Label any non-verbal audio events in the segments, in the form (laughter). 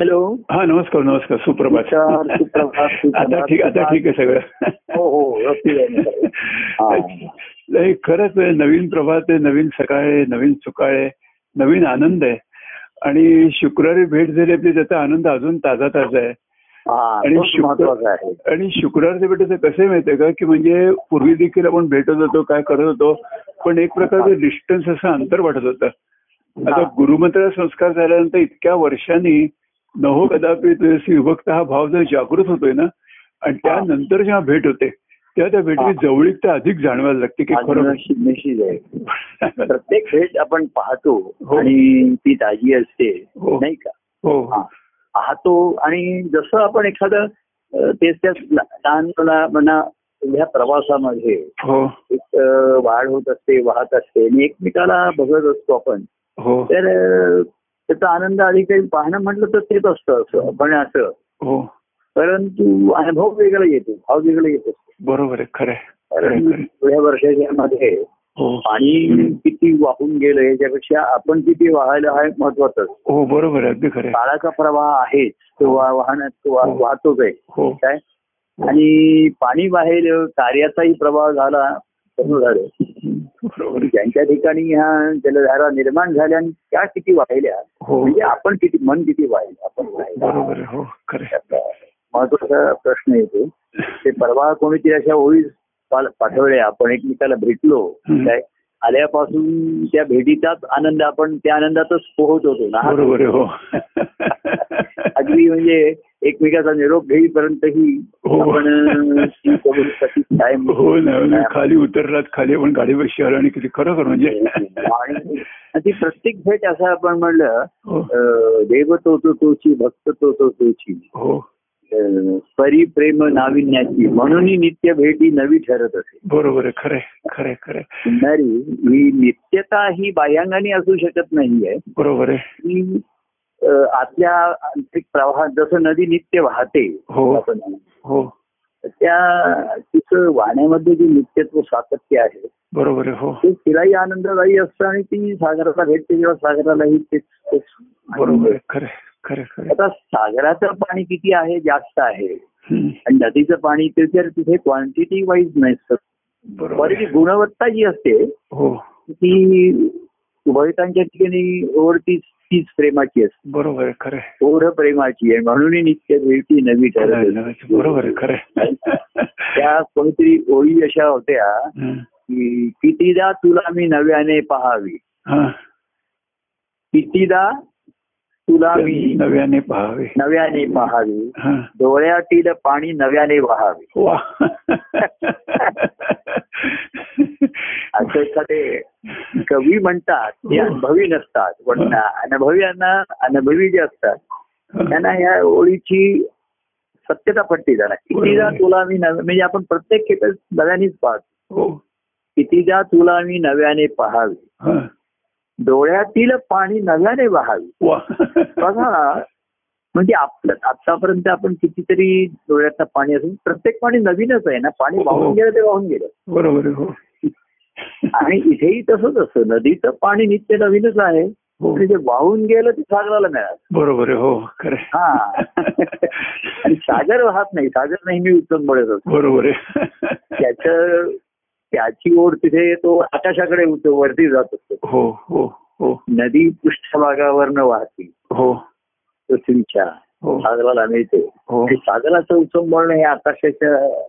Hello. हा नमस्कार नमस्कार. सुप्रभात. (laughs) आता ठीक आता ठीक आहे सगळं. हो हो. (laughs) नाही, खरंच नवीन प्रभात आहे नवीन सकाळ आहे नवीन सुकाळ आहे नवीन आनंद आहे. आणि शुक्रवारी भेट झाली आपली त्याचा आनंद अजून ताजा ताजा आहे. हा, आणि तोच शुक्र- महत्त्वाचा आहे. आणि शुक्रवारच्या भेटीचं कसं माहितीये का की म्हणजे पूर्वी देखील आपण भेटत होतो काय करत होतो पण एक प्रकारचं डिस्टन्स असं अंतर वाटत होतं. आता. गुरुमंत्र संस्कार झाल्यानंतर इतक्या वर्षांनी नहो कदापि तुझ्याशी विभक्त हा भाव जर जागृत होतोय ना आणि त्यानंतर जेव्हा भेट होते तेव्हा त्या भेटीची. जवळीकता अधिक जाणवायला लागते की खरं निश्चित आहे (laughs) प्रत्येक भेट आपण पाहतो हो. आणि ती ताजी असते हो. नाही का हो हा. पाहतो आणि जसं आपण एखादं तेच त्याच लहान मुला म्हणा ह्या प्रवासामध्ये हो एक वाढ होत असते वाहत असते आणि एकमेकाला बघत असतो आपण तर त्याचा आनंद आधी काही पाहणं म्हटलं तर तेच असतं असं पण असं हो परंतु अनुभव वेगळा येतो भाव वेगळा येत बरोबर आहे खरं आहे. आहे, आहे. थोड्या वर्षाच्या मध्ये हो पाणी किती वाहून गेलं याच्यापेक्षा आपण किती वाहायला हा महत्वाचं. हो बरोबर आहे अगदी खरं आहे. काळाचा प्रवाह आहेच तो वा- वाहण्यात हो. वाहतोच आहे हो काय आणि पाणी वाहेल कार्याचाही प्रवाह झाला झालं. ज्यांच्या ठिकाणी ह्या जलधारा निर्माण झाल्या आणि त्या किती वाहिल्या हो. म्हणजे आपण किती मन किती वाहिलं आपण हो महत्त्वाचा प्रश्न येतो. ते परवा कोणीतरी अशा ओळी पाठवल्या आपण एकमेकाला भेटलो. काय आल्यापासून त्या भेटीचाच आनंद आपण त्या आनंदातच पोहत होतो. ना हो. अगदी म्हणजे एकमेकाचा निरोप घेईपर्यंतही हो. आपण कबुलीसाठी कायम हो ना खाली उतरलात खाली आपण गाडी बसशी आलो आणि किती खरोखर म्हणजे आणि ती प्रत्येक भेट असं आपण म्हणलं हो. देव तो तो तोची भक्त तो तो तोची. हो. परी प्रेम नाविन्याची म्हणून ही नित्य भेटी नवी ठरत असे. बरोबर खरंय खरंय म्हणणारी ही नित्यता ही बाह्यांगाने असू शकत नाहीये. बरोबर आहे. आतल्या आंतरिक प्रवाहात जसं नदी नित्य वाहते हो. हो. त्या तिचं वाहण्यामध्ये जे नित्यत्व सातत्य आहे बरोबर हो. ते तिलाही आनंददायी असतं आणि ती सागराला भेटते जेव्हा सागरालाही तेच बरोबर खरं खरं आता सागराचं पाणी किती आहे जास्त आहे. आणि नदीचं पाणी ते जर तिथे क्वांटिटी वाईज नसतं बरोबर गुणवत्ता जी असते हो. ती उभयतांच्या ठिकाणी ओढ तीच प्रेमाची असते बरोबर आहे खरंय ओढ प्रेमाची आहे. म्हणून नित्य भेटी नवी ठरत असते. बरोबर आहे खरंय (laughs) त्या कोणीतरी ओळी अशा होत्या. की कितीदा तुला मी नव्याने पहावी. हा. कितीदा तुला मी नव्याने पहावे. नव्याने पहावी. हा. डोळ्यातील पाणी नव्याने वहावे. वा (laughs) असं एखादे कवी म्हणतात ते हो. अनुभवी नसतात. पण अनुभवीयांना अनुभवी जे असतात त्यांना या ओळीची सत्यता पडते जरा. कितीदा. तुला मी नव्या म्हणजे आपण प्रत्येक खेपेस नव्यानेच पाहतो. हो. कितीदा तुला मी नव्याने पहावी. हा. डोळ्यातील पाणी नव्याने वहावी. बघा म्हणजे आपलं आतापर्यंत आपण कितीतरी डोळ्यातलं पाणी असून प्रत्येक पाणी नवीनच आहे ना. पाणी हो. वाहून गेलं ते वाहून गेलं. बरोबर हो. (laughs) आणि इथेही तसंच असतं. नदीचं पाणी नित्य नवीनच आहे. हो. जे वाहून गेलं ते सागराला मिळालं. बरोबर आहे. हो खरंय हा. (laughs) आणि सागर वाहत नाही. सागर नेहमी उत्तम पडत असतो. बरोबर (laughs) त्याचं त्याची ओढ तिथे तो आकाशाकडे वरती जात असतो. हो हो हो. नदी पृष्ठभागावरनं वाहते. हो. पृथ्वीच्या हो. सागराला मिळते. हो. सागराचं उत्संबरण हे आकाशाच्या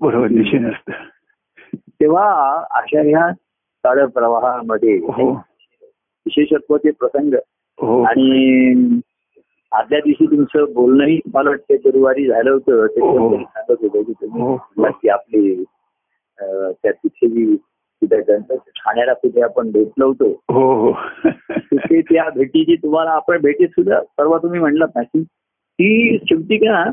बरोबर दिशेने असतं. तेव्हा अशा ह्या काळ प्रवाहामध्ये हो. विशेषत्व ते प्रसंग. हो. आणि आदल्या दिवशी तुमचं बोलणंही मला वाटतं गुरुवारी झालं होतं त्याच्याबद्दल सांगत होतं की तुम्ही हो. की आपली अं, त्या तिथे जी ठाण्याला कुठे आपण भेटलो होतो. हो हो. तिथे त्या भेटीची तुम्हाला आपण भेटीत सुद्धा परवा तुम्ही म्हणलात ना की ती शेवटी का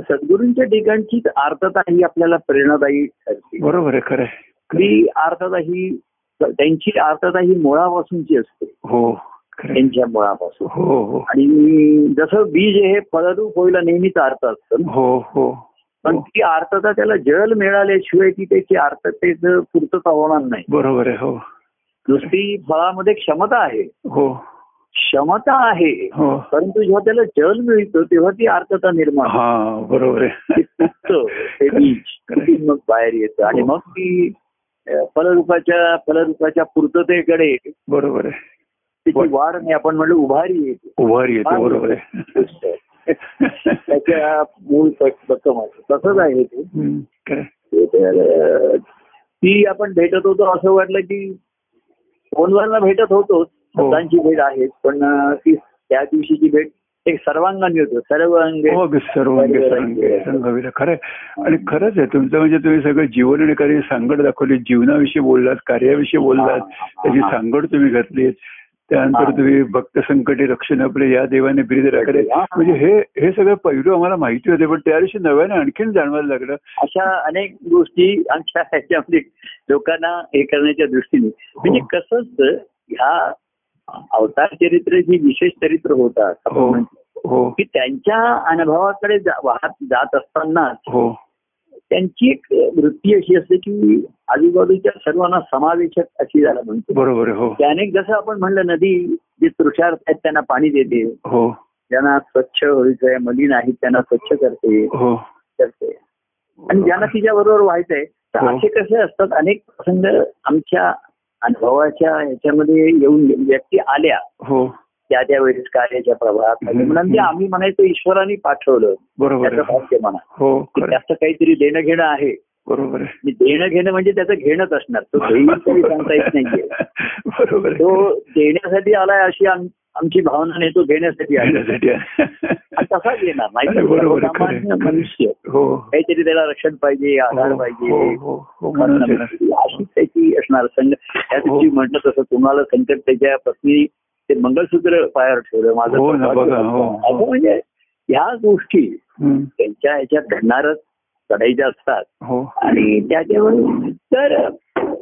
सद्गुरूंच्या ठिकाणचीच आर्थता ही आपल्याला प्रेरणादायी ठरते. बरोबर आहे खरंय ती आर्थता ही त्यांची आर्थता ही मुळापासूनची असते. हो त्यांच्या मुळापासून. हो हो. आणि जसं बीज हे फलरूप व्हायला नेहमीच अर्थ असतं. हो हो. पण ती आर्थता त्याला जल मिळाल्याशिवाय ती त्याची आर्थतेचं पूर्तता होणार नाही. बरोबर आहे हो. नुसती फळामध्ये क्षमता आहे. हो. क्षमता आहे. हो. परंतु जेव्हा त्याला जल मिळतं तेव्हा ती अर्थता निर्माण. हा बरोबर ते आहे बीज मग बाहेर येतं? आणि मग ती फलरूपाच्या फलरूपाच्या पूर्ततेकडे बरोबर आहे. वाढ नाही आपण म्हणलं उभारी येते. उभारी येते बरोबर आहे. त्याच्या मूळ बक्कम आहे तसंच आहे ते. ते आपण भेटत होतो असं वाटलं की फोनवरला भेटत होतोच. हो. शब्दांची भेट आहे पण ती त्या दिवशीची भेट एक सर्वांगाने होतो सर्व अंगे हो सर्वांगे संघविला खरं. आणि खरंच आहे तुमचं म्हणजे तुम्ही सगळं जीवन आणि कार्य सांगड दाखवली जीवनाविषयी बोललात कार्याविषयी बोललात त्याची सांगड तुम्ही घातलीत. त्यानंतर हा. तुम्ही भक्त संकटी रक्षण आपले या देवाने ब्रीद राखले. हा. म्हणजे हे हे सगळं पैलू आम्हाला माहिती होते पण त्या दिवशी नव्याने आणखीन जाणवायला लागलं. अशा अनेक गोष्टी आमच्या ह्याच्यामध्ये लोकांना हे करण्याच्या दृष्टीने. म्हणजे कसं असतं ह्या अवतार चरित्र जी विशेष चरित्र होतात. हो हो. की त्यांच्या अनुभवाकडे वाहत जात असताना हो. त्यांची एक वृत्ती अशी असते की आजूबाजूच्या सर्वांना समावेशक अशी झाला म्हणतो. बरोबर हो. अनेक जसं आपण म्हणलं नदी जे तृषार आहेत त्यांना पाणी देते. हो. ज्यांना स्वच्छ व्हायचंय मलिन आहेत त्यांना स्वच्छ करते. हो. करते. आणि ज्यांना तिच्या बरोबर व्हायचंय तर. असे कसे असतात? अनेक प्रसंग आमच्या अनुभवाच्या ह्याच्यामध्ये येऊन व्यक्ती आल्या. हो. त्या त्या वेळेस कार्याच्या प्रभावात. म्हणजे आम्ही म्हणायचो ईश्वराने पाठवलं. बरोबर त्याचं भाग्य म्हणा. हो त्याचं काहीतरी देणं घेणं आहे. बरोबर देणं घेणं म्हणजे त्याचं घेणंच असणार. तो देईल तरी सांगता येत नाहीये. (laughs) आहे. तो देण्यासाठी आलाय अशी आमची भावना नाही तो घेण्यासाठी तसाच येणार नाही. मनुष्य. हो. काहीतरी त्याला रक्षण पाहिजे आधार हो, पाहिजे हो. अशी त्याची असणार संघ. त्या. दिवशी म्हटलं तसं तुम्हाला संकट त्याच्या पत्नी ते मंगळसूत्र पायावर ठेवलं माझं. असं म्हणजे ह्या गोष्टी त्यांच्या ह्याच्यात घडणारच चढायच्या असतात. आणि त्याच्यावर तर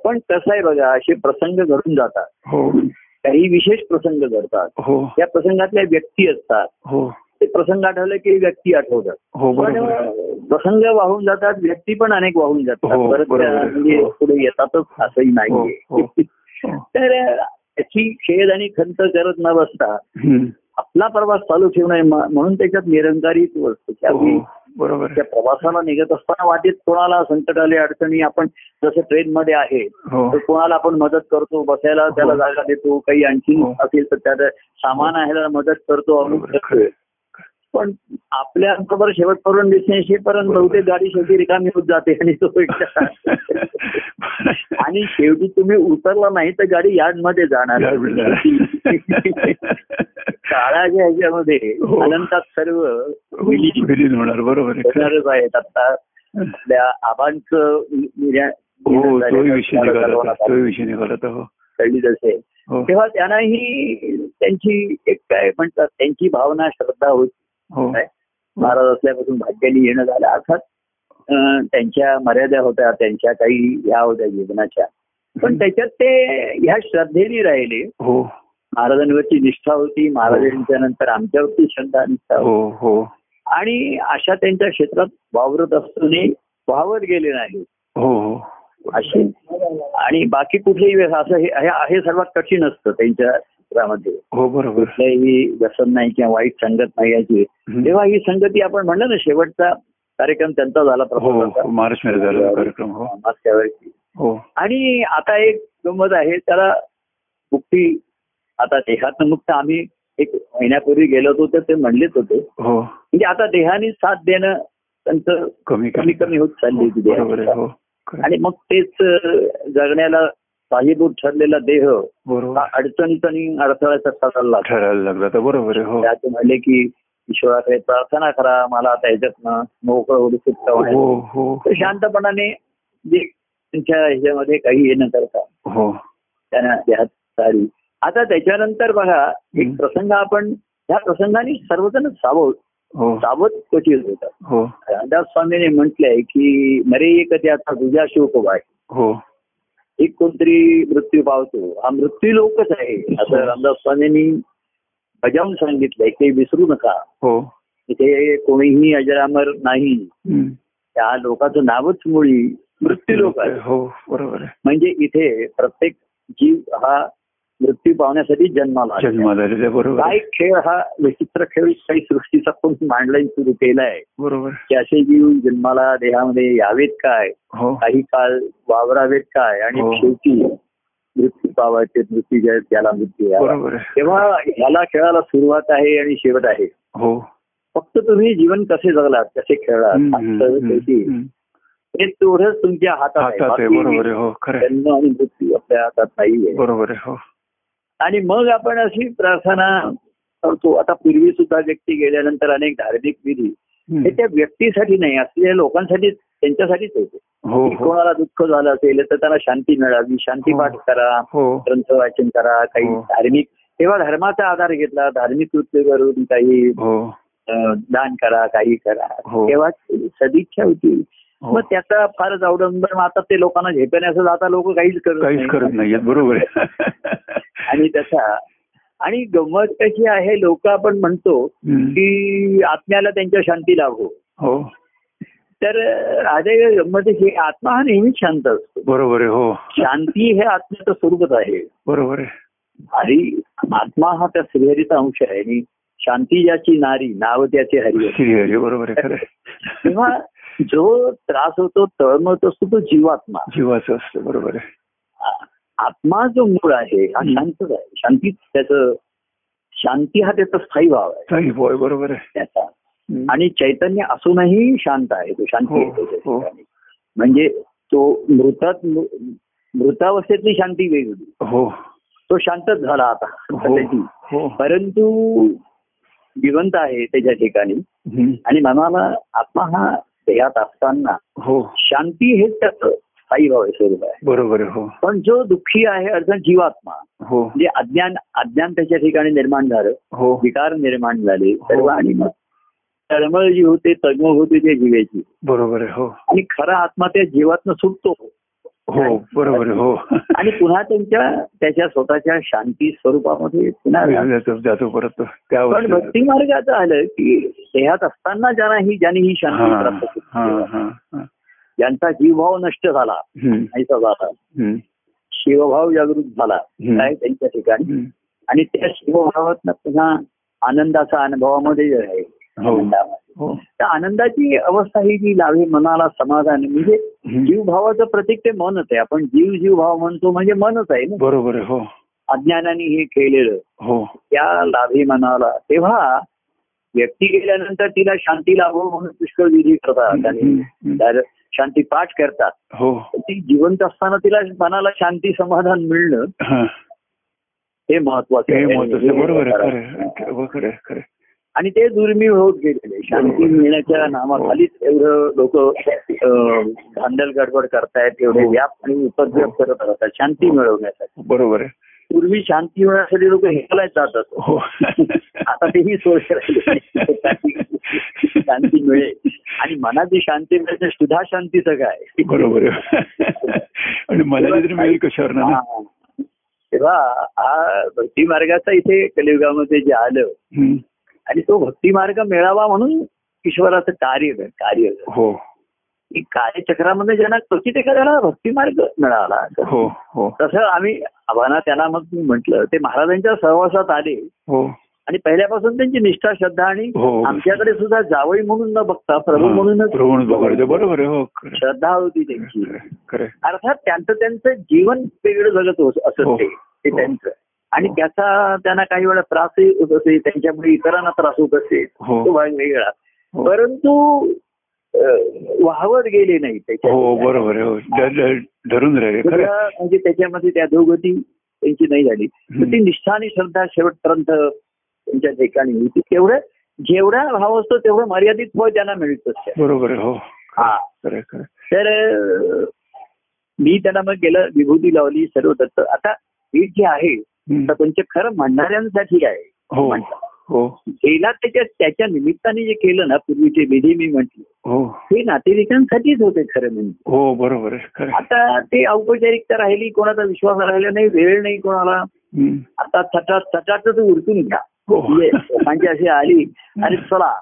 पण कसं आहे बघा असे प्रसंग घडून जातात. काही विशेष प्रसंग घडतात. हो. त्या प्रसंगातल्या व्यक्ती असतात. हो. ते प्रसंग आठवले की व्यक्ती आठवतात. हो पण. प्रसंग वाहून जातात व्यक्ती पण अनेक वाहून जातात. परत. म्हणजे. पुढे येतातच असंही नाहीये. (laughs) तर त्याची खेद आणि खंत करत न बसता आपला प्रवास चालू ठेवणं म्हणून त्याच्यात निरंकारीच असतो की बरोबर. त्या प्रवासाला निघत असताना वाटेत कोणाला संकट आले अडचणी आपण जसं ट्रेन मध्ये आहे हो तर कोणाला आपण मदत करतो बसायला त्याला हो. जागा देतो काही आणखी हो. असेल तर त्याला सामान आहे मदत करतो. पण आपल्या बरोबर शेवटपर्यंत दिसण्याशीपर्यंत बहुतेक गाडी शेवटी रिकामी होत जाते आणि तो (laughs) आणि शेवटी तुम्ही उतरला नाही तर गाडी यार्डमध्ये जाणार काळाच्या ह्याच्यामध्ये. अनंतात सर्व विलीन होणार बरोबर. होणारच आहेत आता. आपल्या आबांचं हो निधन तोही झालेलं विषय निघाला होता सर्वांना तोही विषय निघाला होता हो. कळली जसे हो. तेव्हा त्यांनाही त्यांची एक काय म्हणतात त्यांची भावना श्रद्धा होती. हो. महाराज असल्यापासून भाग्याने येणं झालं. अर्थात त्यांच्या मर्यादा होत्या त्यांच्या काही ह्या होत्या जीवनाच्या. पण त्याच्यात ते ह्या श्रद्धेने राहिले. हो. महाराजांवरची निष्ठा होती. महाराजांच्या नंतर आमच्यावरती श्रद्धा निष्ठा हो. आणि अशा त्यांच्या क्षेत्रात वावरत असताना वाहवत गेले नाही. हो हो. असे आणि बाकी कुठलेही असं हे सर्वात कठीण असतं त्यांच्या क्षेत्रामध्ये. हो बरोबर. कुठल्याही व्यसन नाही किंवा वाईट संगत नाही याची. तेव्हा ही संगती आपण म्हणलं ना शेवटचा कार्यक्रम त्यांचा झाला प्रभावाचा. हो, झाला कार्यक्रम हो. आणि आता एक गंमत आहे त्याला मुक्ती आता देहात मुक्त आम्ही एक महिन्यापूर्वी गेलो होतो तर ते म्हणलेच होते. हो. म्हणजे आता देहाने साथ देणं त्यांचं कमी कमी. कमी होत चालली होती हो. आणि मग तेच जगण्याला साहेबूत ठरलेला देह अडचणीचा आणि अडथळ्याचा चालला ठरायला लागला तर बरोबर हो. म्हणले की ईश्वराकडे प्रार्थना करा मला आता ह्याच्यातनं मोकळं होऊ तर शांतपणाने जे त्यांच्या ह्याच्यामध्ये काही हे न करता हो. त्यांना देहात सारी आता त्याच्यानंतर बघा एक. प्रसंग आपण ह्या प्रसंगाने सर्वजण सावध हो. सावध क्वचित होतात. हो. रामदास स्वामीने म्हटलंय की नरे एक त्याचा तुझ्या शोकवाय हो. एक कोणतरी मृत्यू पावतो. हा मृत्यू लोकच आहे. असं रामदास स्वामींनी बजावून सांगितलंय की विसरू नका. हो. इथे कोणीही अजरामर नाही. त्या लोकांचं नावच मुळी मृत्यू लोक आहे हो बरोबर आहे. म्हणजे इथे प्रत्येक जीव हा मृत्यू पावण्यासाठी जन्माला बरोबर. काय खेळ हा विचित्र खेळ काही सृष्टीचा कोण मांडलाय सुरू केलाय बरोबर. की असे जीव जन्माला देहामध्ये यावेत काय? हो. काही काळ वावरावेत काय? आणि हो. शेवटी मृत्यू पावायचे मृत्यू ज्या त्याला मृत्यू तेव्हा ह्याला खेळाला सुरुवात आहे आणि शेवट आहे. हो. फक्त तुम्ही जीवन कसे जगलात कसे खेळलात. हे तेवढंच तुमच्या हातात आहे. बरोबर आहे हो. जन्म आणि मृत्यू आपल्या हातात नाहीये. बरोबर आहे हो. आणि मग आपण अशी प्रार्थना करतो आता पूर्वी सुद्धा व्यक्ती गेल्यानंतर अनेक धार्मिक विधी. हे त्या व्यक्तीसाठी नाही असलेल्या लोकांसाठी त्यांच्यासाठीच होते हो हो कोणाला दुःख झालं असेल तर त्यांना शांती मिळावी शांती हो. पाठ करा ग्रंथ वाचन करा काही. धार्मिक तेव्हा धर्माचा आधार घेतला धार्मिक कृत्य करून काही दान करा काही करा. तेव्हा सदिच्छा होती. मग त्याचा फारच अवलंबन आता ते लोकांना झेपण्याचं आता लोक काहीच करत काहीच नाही. करत नाहीयेत बरोबर आहे आणि त्याचा आणि गंमत कशी आहे लोक आपण म्हणतो. की आत्म्याला त्यांच्या शांती लाभो. हो. तर राजे गंमत ही आत्मा हा नेहमीच शांत असतो. बरोबर आहे हो. शांती हे आत्म्याचं स्वरूपच आहे. बरोबर आहे. आणि आत्मा हा त्या श्रीहरीचा अंश आहे आणि शांती ज्याची नारी नाव त्याचे हरी आहे. श्री हरी बरोबर आहे. तेव्हा जो त्रास होतो तळमळत असतो तो जीवात्मा. जीवाचं असतं बरोबर आहे. आत्मा जो मूळ आहे हा शांतच आहे. शांतीच त्याचं शांती हा त्याचा स्थायी भाव आहे. काही बॉय बरोबर आहे. त्याचा. आणि चैतन्य असूनही शांत आहे तो शांती हो, त्याच्या हो. म्हणजे तो मृतात मृतावस्थेतली शांती वेगळी. हो. तो शांतच झाला आता हो. हो. परंतु जिवंत आहे त्याच्या ठिकाणी. आणि मनाला आत्मा हा देहात असताना हो. शांती हेच त्याचं स्थायी भाव आहे स्वरूप आहे बरोबर हो. पण जो दुःखी आहे अर्थात जीवात्मा हो. म्हणजे अज्ञान अज्ञान त्याच्या ठिकाणी निर्माण झालं हो. विकार निर्माण झाले सर्व आणि मग तळमळ जी होते तगमग होते त्या जीवेची बरोबर हो. आणि खरा आत्मा त्या जीवातनं सुटतो. हो बरोबर हो. आणि पुन्हा त्यांच्या त्याच्या स्वतःच्या शांती स्वरूपामध्ये पुन्हा तो. पण. भक्ती मार्गाचं आलं की देहात असताना ज्यांना ही ज्यांनी ही शांती हा, प्राप्त हा, केली हा, हा. ज्यांचा जीवभाव नष्ट झाला नाहीसा झाला. शिवभाव जागृत झाला. काय त्यांच्या ठिकाणी. आणि त्या शिवभावात पुन्हा आनंदाचा अनुभवामध्ये आहे हो. आनंदामध्ये. हो. त्या आनंदाची अवस्था ही जी लावे मनाला समाधान म्हणजे. जीवभावाचं प्रतीक ते मनच आहे. आपण जीव जीव भाव म्हणतो म्हणजे मनच आहे ना? बरोबर हो. अज्ञानाने हे केलेलं. हो. त्या लाभे मनाला तेव्हा व्यक्ती गेल्यानंतर तिला शांती लाभो म्हणून पुष्कळ विधी करतात. आणि शांती पाठ करतात. हो. ती जिवंत असताना तिला मनाला शांती समाधान मिळणं हा. हे महत्वाचं हे बरोबर. आणि ते दुर्मिळ होत गेलेले शांती. मिळण्याच्या नामाखालीच एवढं लोक धांदल गडबड करतायत एवढे हो. व्याप आणि उपद्रव करत राहतात. शांती मिळवण्यासाठी. बरोबर आहे. पूर्वी शांती मिळवण्यासाठी लोक हेकलाच जातात. हो. (laughs) आता तेही सोय. शांती मिळेल आणि मनाची शांती मिळते सुधा शांतीचं काय? बरोबर आणि मला मिळेल कशावर ना. तेव्हा हा भक्ती मार्गाचा इथे कलियुगामध्ये जे आलं. आणि तो भक्ती मार्ग मिळावा म्हणून ईश्वराचं कार्य कार्य. हो. कार्यचक्रामध्ये ज्यांना क्वचित एखाद्याला भक्ती मार्ग मिळाला हो हो तसं आम्ही आव्हाना त्यांना मग मी म्हटलं ते महाराजांच्या सहवासात आले हो आणि पहिल्यापासून त्यांची निष्ठा श्रद्धा आणि. आमच्याकडे सुद्धा जावई म्हणून न बघता प्रभू म्हणूनच बरोबर हो श्रद्धा होती त्यांची. अर्थात त्यांचं त्यांचं जीवन वेगळं जगत होत असत हो. ते. त्यांचं आणि. त्याचा त्यांना काही वेळा त्रासही होत असे त्यांच्यामुळे इतरांना त्रास होत असेल हो. तो भाग वेगळा. परंतु वाहवत गेले नाही त्याच्या हो बरोबर हो. धरून राहिले म्हणजे त्याच्यामध्ये त्या दोघती त्यांची नाही झाली. तर. ती निष्ठा आणि श्रद्धा शेवटपर्यंत त्यांच्या ठिकाणी होती. तेवढं जेवढा भाव असतो तेवढं मर्यादित फळ त्यांना मिळत. असते बरोबर हो. हा. तर मी त्यांना मग गेलं विभूती लावली सर्व दत्त. आता हे जे आहे खरं म्हणणाऱ्यांसाठी आहे. हो. म्हणतात. हो त्याच्या त्याच्या निमित्ताने जे केलं ना पूर्वीचे विधी मी म्हटलं हो. हे नातेवाईकांसाठीच होते खरं म्हणजे. हो बरोबर. आता ते औपचारिकता राहिली कोणाचा विश्वास राहिला नाही वेळ नाही कोणाला. आता चटाट चटाटच उरकून घ्या. हो. म्हणजे लोकांची अशी आली आणि चला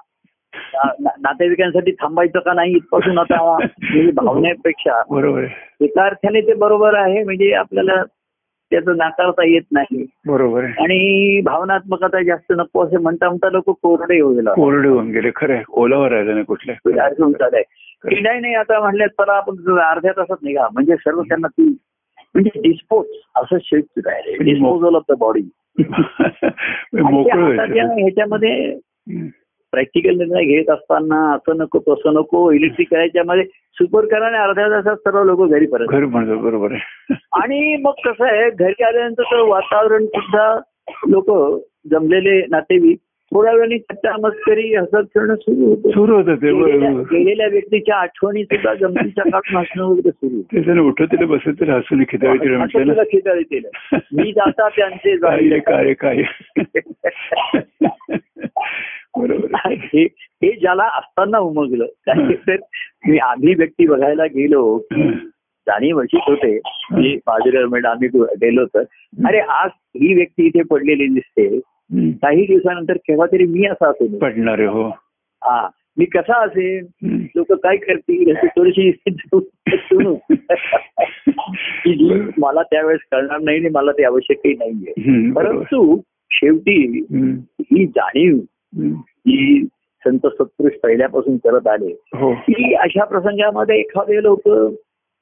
नातेवाईकांसाठी थांबायचं का नाही इथपासून आता? (laughs) म्हणजे भावनेपेक्षा. बरोबर एका अर्थाने ते बरोबर आहे म्हणजे आपल्याला त्याचं नाकारता येत नाही. बरोबर आणि भावनात्मकता जास्त नको असे म्हणता म्हणता लोक कोरडे होऊ गेला. कोरडे होऊन गेले. खरं ओलावर राहिलं नाही कुठल्या अडचण झालंय किडाई नाही आता म्हणले चला आपण अर्ध्या तासात निघा. म्हणजे सर्व त्यांना ती म्हणजे डिस्पोज असं शेप आहे. Disposal of the body. ह्याच्यामध्ये. प्रॅक्टिकल निर्णय घेत असताना असं नको तसं नको इलेक्ट्रिक करायच्यामध्ये सुपर करा आणि अर्ध्या तासात सर्व लोक घरी परत बरोबर आहे. (laughs) आणि मग कसं आहे घरी आल्यानंतर तर वातावरण सुद्धा लोक जमलेले नातेवाईक थोड्या वेळाने चट्टा मस्करी हसत खेळणं सुरू होतं. सुरू होतं ते गेलेल्या व्यक्तीच्या आठवणी सुद्धा गमतीच्या काढून हसणं वगैरे सुरू. तरी बसत तरी हसून खिदळायचे असं म्हटलं तुला ना. खिदळ येतील मी जाता त्यांचे (laughs) काय काय (laughs) (laughs) हे हे ज्याला असताना उमगलं काय तर मी आम्ही व्यक्ती बघायला गेलो. जाणीव अशीच होते. की माझे गव्हर्नमेंट आम्ही गेलो तर अरे आज ही व्यक्ती इथे पडलेली दिसते. काही दिवसानंतर केव्हा तरी मी असा असेल. पडणारे हो. हा. मी कसा असेल. लोक काय करतील? थोडीशी. की जी मला त्यावेळेस कळणार नाही आणि मला ते आवश्यकही नाहीये. परंतु शेवटी. ही जाणीव ही संत सत्पुरुष पहिल्यापासून करत आले. हो. की अशा प्रसंगामध्ये एखादे लोक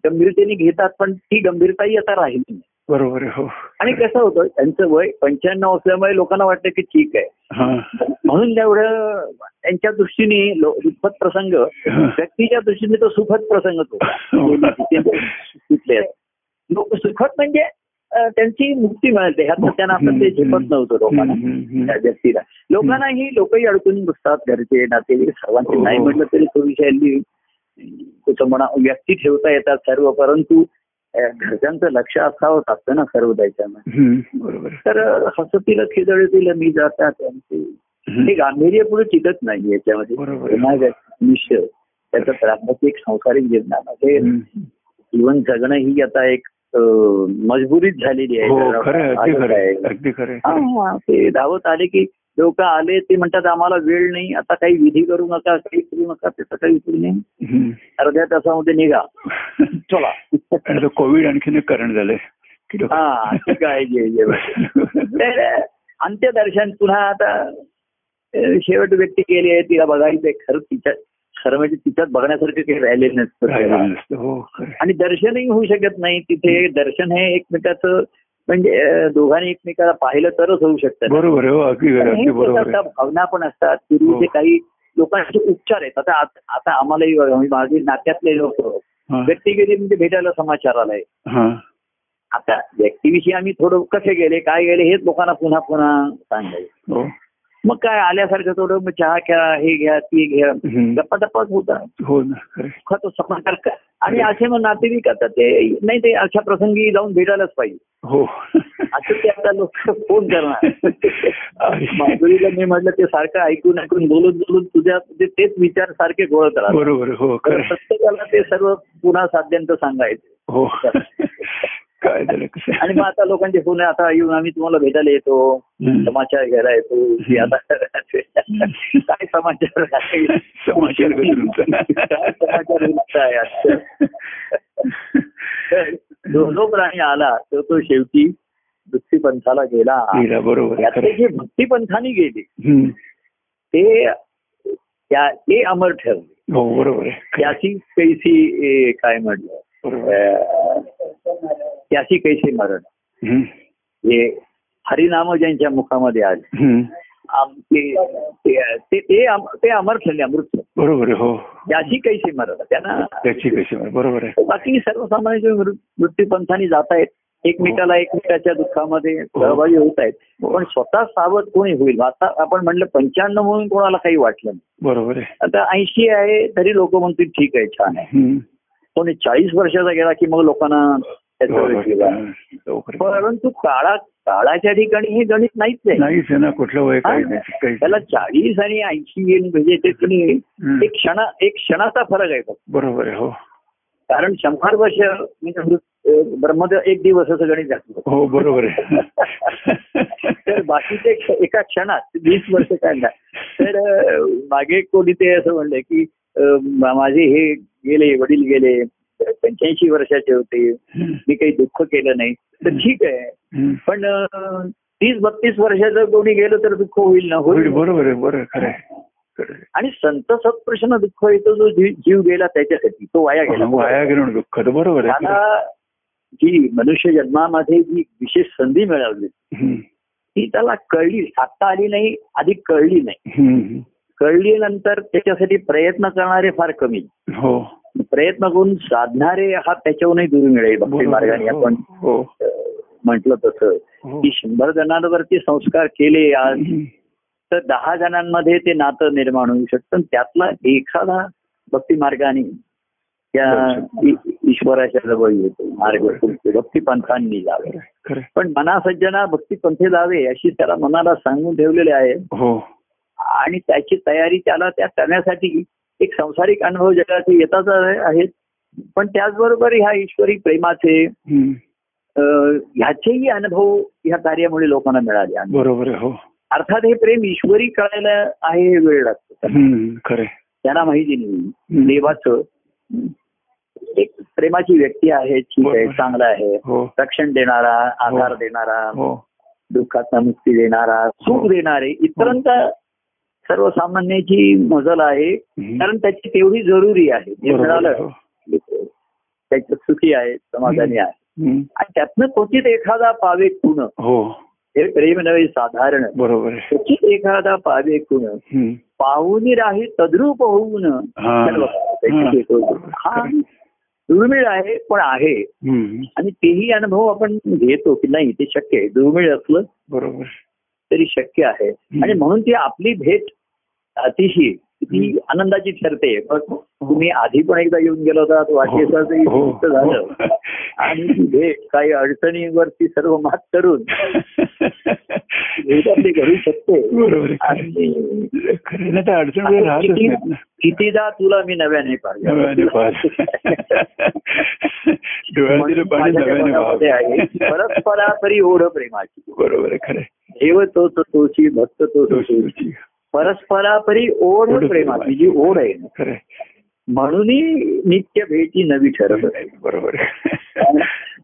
गंभीरतेने घेतात पण ती गंभीरताही आता राहिली. बरोबर हो. आणि कसं होतं त्यांचं वय पंच्याण्णव असल्यामुळे लोकांना वाटतं की ठीक आहे. हा. म्हणून तेवढं त्यांच्या दृष्टीने दुःखद प्रसंग व्यक्तीच्या दृष्टीने तो सुखद प्रसंगच होता. तिथले लोक सुखद म्हणजे त्यांची मुक्ती मिळते त्यांना आपण ते झेपत नव्हतं लोकांना. त्या व्यक्तीला लोकांना ही लोकही अडकून बसतात घरचे नातेवाईक सर्वांचे हो. नाही म्हटलं तरी थोडीशी कुठं म्हणा व्यक्ती ठेवता येतात सर्व परंतु घरच्यांचं लक्ष असावंच असतं ना सर्व त्याच्यामध्ये. तर हसतील खिदळतील मी जातात त्यांचे. हे गांभीर्य पुढे टिकत नाही याच्यामध्ये निश्चय त्याचं प्राथमिक सांसारिक जीवनामध्ये. जीवन जगणं ही आता एक मजबुरीच झालेली आहे ते धावत आले की लोक आले ते म्हणतात आम्हाला वेळ नाही आता काही विधी करू नका काही करू नका त्याचं काही उपयोग नाही. अर्ध्या तासामध्ये निघा. चला. कोविड आणखीन कारण झालंय. हा तर अंत्यदर्शन पुन्हा आता शेवट व्यक्ती केली आहे तिला बघायचंय खरं तिच्या खरं म्हणजे तिच्यात बघण्यासारखं काही राहिलेलं नसतं. हो. आणि दर्शनही होऊ शकत नाही तिथे दर्शन हे एकमेकाचं म्हणजे दोघांनी एकमेकाला पाहिलं तरच होऊ शकतं बरोबर हो भावना पण असतात पूर्वीचे हो. काही लोकांचे उपचार आहेत आता आता आम्हालाही म्हणजे माझे नात्यातले लोक. व्यक्ती गेली म्हणजे भेटायला समाचार आलाय. आता व्यक्तीविषयी आम्ही थोडं कसे गेले काय गेले हेच लोकांना पुन्हा पुन्हा सांगायचं मग काय आल्यासारखं थोडं मग चहा घ्या हे घ्या ती घ्या. गप्पा टप्पाच होता. हो ना. सुखाचं समाचार आणि असे मग नातेवाईक आता ते नाही ते अशा प्रसंगी जाऊन भेटायलाच पाहिजे. हो. असं ते आता लोक फोन करणार. माधुरीला मी म्हटलं ते सारखं ऐकून ऐकून बोलून बोलून तुझ्या तुझे तेच विचार सारखे गोळत राहतात. बरोबर हो. प्रत्येकाला ते सर्व पुन्हा साध्यांत सांगायचं. हो. काय झालं कसं? (laughs) आणि मग आता लोकांचे फोन आता येऊन आम्ही तुम्हाला भेटायला येतो. समाचार घ्यायला येतो काय समाचार? समाचार जो जो प्राणी आला तो तो शेवटी भक्तिपंथाला गेला. गेला, बरोबर जे भक्तिपंथाने गेले हम्म. ते त्या ते अमर ठरले. हो बरोबर त्याची कैसी काय म्हटलं? त्याची कैसी मरण. हे हरिनाम ज्यांच्या मुखामध्ये आले. आम- ते- ते- ते ते अम- ते अमर ठरले अमृत. बरोबर हो. त्याची कैसी मरण? त्यांना त्याची कशी बरोबर आहे. बाकी सर्वसामान्य मृत्यूपंथांनी जात आहेत एकमेकाला एकमेकाच्या दुःखामध्ये सहभागी होत आहेत पण स्वतः सावध कोणी होईल? आता आपण म्हणलं पंच्याण्णव म्हणून कोणाला काही वाटलं नाही. बरोबर आहे. आता ऐंशी आहे तरी लोक म्हणतील ठीक आहे छान आहे. कोणी चाळीस वर्षाचा गेला की मग लोकांना. आहे. लवकर. परंतु काळा काळाच्या ठिकाणी हे गणित नाहीच आहे ना कुठलं वय काही हा? नाही काही त्याला चाळीस आणि ऐंशी म्हणजे ते तुम्ही. एक क्षण एक क्षणाचा फरक आहे. बरोबर आहे हो कारण शंभर वर्ष म्हणजे ब्रह्मदेव एक दिवसाचं गणित घातलं हो बरोबर आहे (laughs) तर बाकीचे एका क्षणात वीस वर्ष काढला तर मागे कोणी ते असं म्हणलं की माझे हे गेले वडील गेले पंच्याऐंशी वर्षाचे होते. मी काही दुःख केलं नाही. तर ठीक आहे. पण तीस बत्तीस वर्षाचं कोणी गेलं तर दुःख होईल ना? होईल, बरोबर आहे बरोबर. आणि संत सत्प्रश्न दुःख येतो जो जीव गेला त्याच्यासाठी तो वाया गेला. वाया गेलं दुःख बरोबर त्याला जी मनुष्य जन्मामध्ये जी विशेष संधी मिळवली हम्म. ती त्याला कळली. साधता आली नाही आधी कळली नाही. कळली नंतर त्याच्यासाठी प्रयत्न करणारे फार कमी. हो. प्रयत्न करून साधणारे हा त्याच्याहूनही दूर मिळेल भक्ती बरोबर मार्गाने आहे. आपण हो म्हटलं तसं हो की शंभर जणांवरती संस्कार केले आज. तर दहा जणांमध्ये ते नातं निर्माण होऊ शकतं त्यातला एखादा भक्ती मार्गाने त्या ईश्वराच्या जवळ येतो मार्ग. भक्ती पंथांनी जावे. पण मनासज्जना भक्ती पंथे जावे अशी त्याला मनाला सांगून ठेवलेले आहे हो आणि त्याची तयारी त्याला त्या करण्यासाठी एक सांसारिक अनुभव जगाचे येताच आहेत पण त्याचबरोबर ह्या ईश्वरी प्रेमाचे ह्याचेही अनुभव ह्या कार्यामुळे लोकांना मिळाले बरोबर हो अर्थात हे प्रेम ईश्वरी कळायला आहे हे वेळ लागतो. खरं. त्यांना माहिती नाही. देवाचं एक प्रेमाची व्यक्ती आहे ठीक आहे. चांगला आहे हो रक्षण देणारा आधार हो. देणारा हो दुःखात मुक्ती देणारा सुख. देणारे इतरांचा सर्वसामान्याची मजल आहे. कारण त्याची तेवढी जरुरी आहे. बरोबर आहे, मिळालं हो. त्याच्यात सुखी आहे समाधानी आहे. आणि त्यातनं क्वचित एखादा पावे खुण. हो. हे प्रेम नव्हे साधारण. बरोबर क्वचित एखादा पावे हम्म. पाहुनी राही तद्रूप होऊन. हा. हा. दुर्मिळ आहे पण आहे. आणि तेही अनुभव आपण घेतो की नाही ते शक्य आहे. दुर्मिळ असलं बरोबर तरी शक्य आहे. आणि म्हणून ती आपली भेट अतिशय ती आनंदाची ठरते. तुम्ही आधी पण एकदा येऊन गेला होता वाढदिवसाचंही हो, हो, निमित्त झालं. हो. आणि ती भेट काही अडचणीवरती सर्व मात करून (laughs) भेट आपली घडू शकते. आणि तर कितीदा तुला मी नव्याने पाहिजे वाहत. (laughs) परस्परापरी ओढ प्रेमाची. बरोबर खरं. देव तो तो तोची भक्त तो तो तोची. परस्परापरी ओढ प्रेमाची जी ओढ आहे ना, खरं आहे. म्हणूनही नित्य भेटी नवी ठरत. बरोबर.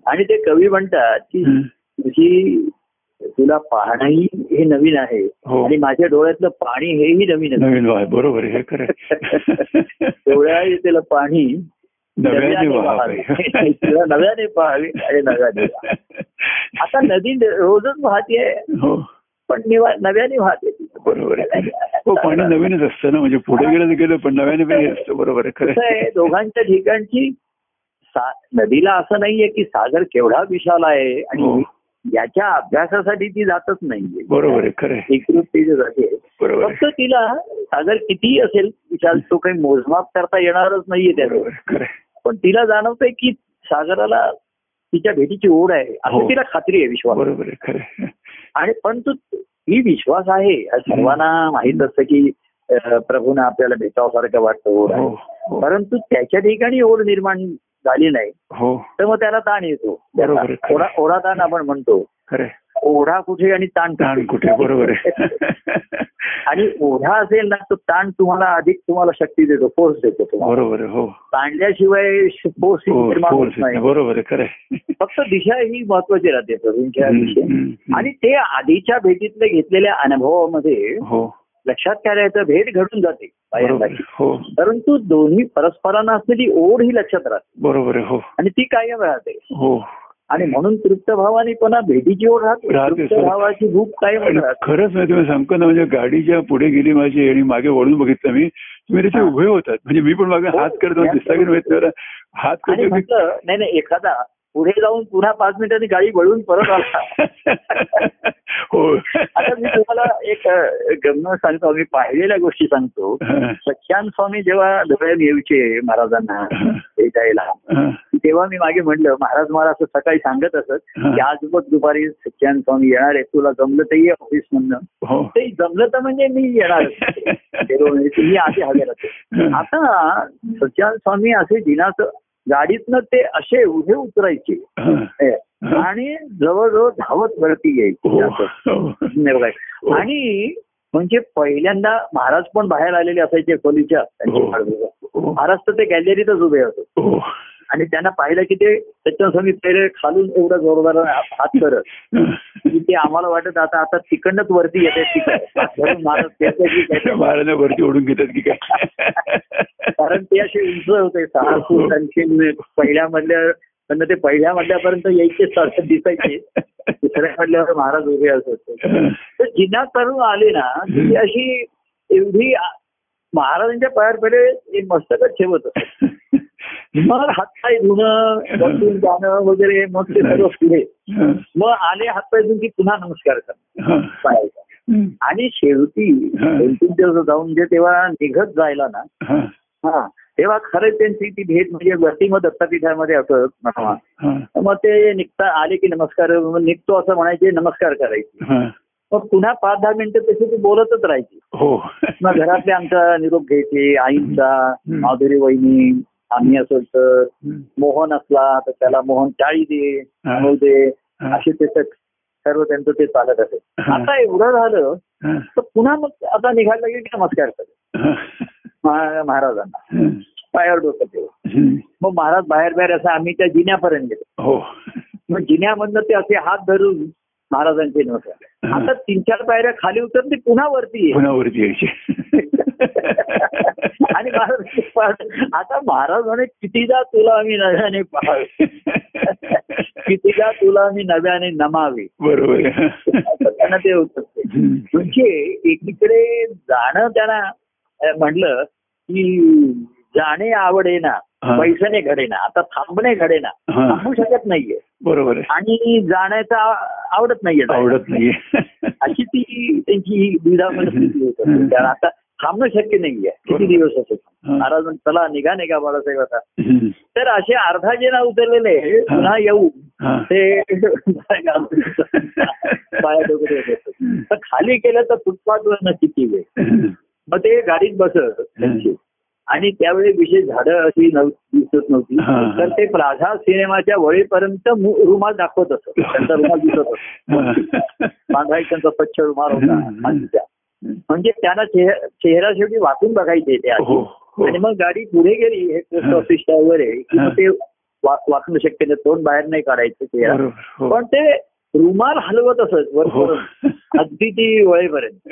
आणि ते कवी म्हणतात की. तुझी तुला पाहणंही हे नवीन आहे हो. आणि माझ्या डोळ्यातलं पाणी हेही नवीन आहे नवीन बरोबर हे. (laughs) डोळ्या येतेलं पाणी नव्याने वाहावे. (laughs) तुला नव्याने पाहावे आणि नव्याने. (laughs) आता नदी रोजच वाहते हो. पण निवा- नव्याने वाहते बरोबर आहे. हो पाणी नवीनच असतं ना. म्हणजे पुढे गेलं गेलं पण नव्याने पण हे असतं. बरोबर आहे दोघांच्या ठिकाणची नदीला असं नाहीये की सागर केवढा विशाल आहे हो. आणि याच्या अभ्यासासाठी ती जातच नाहीये. बरोबर आहे खरं जाते. फक्त तिला सागर किती असेल विशाल तो काही मोजमाप करता येणारच नाहीये आहे. पण तिला जाणवतंय की सागराला तिच्या भेटीची ओढ आहे. हो. असं तिला खात्री आहे विश्वास. बरोबर. आणि परंतु ही विश्वास आहे. सर्वांना माहीत असतं की प्रभूंना आपल्याला भेटावसारखं वाटतं ओढ हो हो. परंतु त्याच्या ठिकाणी ओढ निर्माण झाली नाही. हो. तर मग त्याला ताण येतो. ओढा ताण आपण म्हणतो. ओढा कुठे आणि ताण ताण कुठे? बरोबर आहे. (laughs) आणि ओढा असेल ना तो ताण तुम्हाला अधिक तुम्हाला शक्ती देतो फोर्स देतो बरोबर हो. ताणल्याशिवाय फोर्स हो. बरोबर आहे. (laughs) फक्त दिशा ही महत्वाची राहते. आणि ते आधीच्या भेटीतले घेतलेल्या अनुभवामध्ये हो. लक्षात काय राहायचं भेट घडून जाते. हो. परंतु दोन्ही परस्परांना असलेली ओढ ही लक्षात राहते. बरोबर हो. आणि ती कायम राहते. हो. आणि म्हणून तृप्त भावाने पुन्हा भेटीची ओढ राहते. भावाची भूक राहते खरंच नाही तुम्ही सांगतो ना म्हणजे गाडीच्या पुढे गेली माझी आणि मागे वळून बघितलं मी तुम्ही त्याचे. उभे होतात म्हणजे मी पण मागे हो. हात करतो दिसता की हात म्हटलं नाही नाही एखादा पुढे जाऊन पुन्हा पाच मिनिटांनी गाडी वळून परत आला. (laughs) हो. आता मी तुम्हाला एक अ, गंमत सांगतो. मी पाहिलेल्या गोष्टी सांगतो. (laughs) सख्यान स्वामी जेव्हा धुळ्यात यायचे महाराजांना भेटायला. तेव्हा मी मागे म्हटलं महाराज मला असं सकाळी सांगत असत. की आज बघ दुपारी सच्चान स्वामी येणार आहे तुला जमलं तर ये ऑफिस मधनं. हो. ते जमलं तर म्हणजे मी येणार. (laughs) तुम्ही आधी राहते आता सच्चान स्वामी असे दिनाचं गाडीतनं ते असे उभे उतरायचे. (clears throat) आणि जवळजवळ धावत वरती. यायचे. हो. हो. आणि म्हणजे पहिल्यांदा महाराज पण बाहेर आलेले असायचे खोलीच्या त्यांच्या हो. महाराज तर ते गॅलरीतच उभे होते. आणि त्यांना पाहिलं की ते त्याच्यानुसार मी पहिले खालून एवढा जोरदार हात करत की ते आम्हाला वाटत आता आता तिकडनंच वरती येते. (laughs) महाराज वरती ओढून घेतात की काय (laughs) कारण ते असे उंच होते सहा फूट आणखी पहिल्या मधल्या त्यांना ते पहिल्या मधल्यापर्यंत यायचे सारखं दिसायचे. दुसऱ्या मधल्यावर महाराज उभे असत तर जिना करून आले ना ती अशी एवढी महाराजांच्या पायावर पहिले एक मस्तकच ठेवत असत मग हातपाय धुणं बसून जाणं वगैरे मग ते सर्व पुढे. मग आले हातपाय धुवून की पुन्हा नमस्कार करणं पायाचा आणि शेवटी जाऊन जे तेव्हा निघत जायला ना हा. तेव्हा खरंच त्यांची ती भेट म्हणजे वरती मग दत्तपीठामध्ये असत म्हणा मग ते निघता आले की नमस्कार निघतो असं म्हणायचे नमस्कार करायचे. मग पुन्हा पाच दहा मिनिटं तसे ते बोलतच राहायचे. हो. मग घरातले आमचा निरोप घ्यायचे आईंचा माधुरी वहिनी आम्ही असेल तर मोहन असला तर त्याला मोहन टाळी दे दे असे ते सर्व त्यांचं ते चालत असे. आता एवढं झालं तर पुन्हा मग आता निघायला लागेल की नमस्कार करेल महाराजांना. पायावर डोकं ठेव मग महाराज बाहेर बाहेर असं आम्ही त्या जिन्यापर्यंत गेलो. हो. मग जिन्यामधनं ते असे हात धरून महाराजांचे नमस्कार आता तीन चार पायऱ्या खाली उतर ते पुन्हा वरती पुन्हा वरती यायची. (laughs) आणि महाराज आता महाराज म्हणे कितीदा तुला आम्ही नव्याने पाहावे? (laughs) कितीदा तुला आम्ही नव्याने नमावे? बरोबर. त्यांना ते होतं. म्हणजे एकीकडे जाणं त्यांना म्हणलं की जाणे आवडे ना हा. पैशाने घडे ना आता थांबणे घडे ना हा. थांबू शकत नाहीये बरोबर आणि जाण्याचं आवडत नाहीये. आवडत नाहीये (laughs) अशी ती त्यांची होत होती. कारण आता थांबणं शक्य नाहीये किती. दिवस असो. महाराज चला निघा निघा बाळासाहेब आता. तर असे अर्धा जे ना उतरलेले पुन्हा येऊ. ते पाया डोकं ठेवत होते. तर खाली केलं तर फुटपाथवर न किती वेळ मग ते गाडीत बसत त्यांची. आणि त्यावेळी विशेष झाडं अशी दिसत नव्हती. तर ते प्लाझा सिनेमाच्या वळीपर्यंत रुमाल दाखवत असत. (laughs) त्यांचा रुमाल दिसत असतो. बांधाई त्यांचा स्वच्छ रुमाल होता. म्हणजे त्यांना चेह- चेहरा शेवटी वाचून बघायचे ते आधी. हो हो. आणि मग गाडी पुढे गेली हे पोस्ट. ऑफिसच्या वगैरे ते वाचणं शक्य नाही तोंड बाहेर नाही काढायचं चेहरा. हो. पण ते रुमाल हलवत असत वरपर्यंत अगदी ती वळेपर्यंत.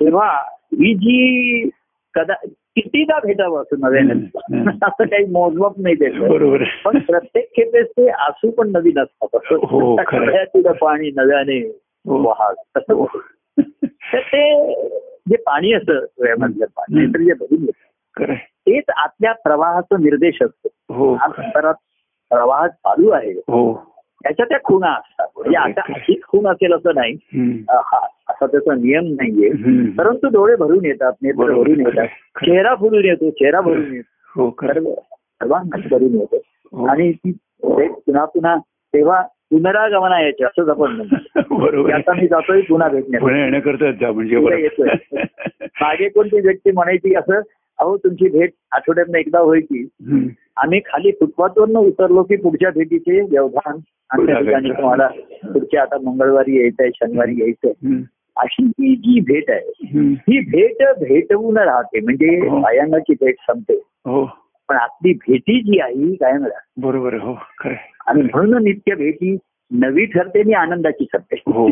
तेव्हा ही जी कदा कितीदा भेटावं असं नव्याने. (laughs) असं काही मोजमाप नाही त्याचं बरोबर. पण प्रत्येक खेपेस ते आसू पण नवीन असतात. हो, असं पाणी नव्याने हो. वाहाल तसं हो. तर ते जे पाणी असतं डोळ्यामधलं पाणी जे भरून येतं. तेच आतल्या प्रवाहाचा निर्देश असतो. हो प्रवाह चालू आहे. हो. त्याच्या त्या खुणा असतात. म्हणजे आता हीच खून असेल असं नाही. हा. असा त्याचा नियम नाहीये. परंतु डोळे भरून येतात नेत्र. भरून येतात. चेहरा फुलून येतो चेहरा भरून येतो हो खरं सर्व सर्वांनाच भरून येतो हो. आणि ती पुन्हा पुन्हा तेव्हा पुनरागमना यायची असंच आपण म्हणतो (laughs) आता मी जातोय पुन्हा भेटण्यात. येतोय. मागे कोणती व्यक्ती म्हणायची असं अहो तुमची भेट आठवड्यात एकदा व्हायची. आम्ही खाली फुटपाथवरनं उतरलो की पुढच्या भेटीचे व्यवधान आणि त्या ठिकाणी तुम्हाला पुढच्या आता मंगळवारी यायचंय शनिवारी यायचंय. अशी ही जी भेट आहे. ही भेट भेटवून राहते म्हणजे हो. बायांगाची भेट संपते हो पण आपली भेटी जी आहे ही कायम राहते बरोबर. हो. आणि म्हणून नित्य भेटी नवी ठरते आणि आनंदाची ठरते हो.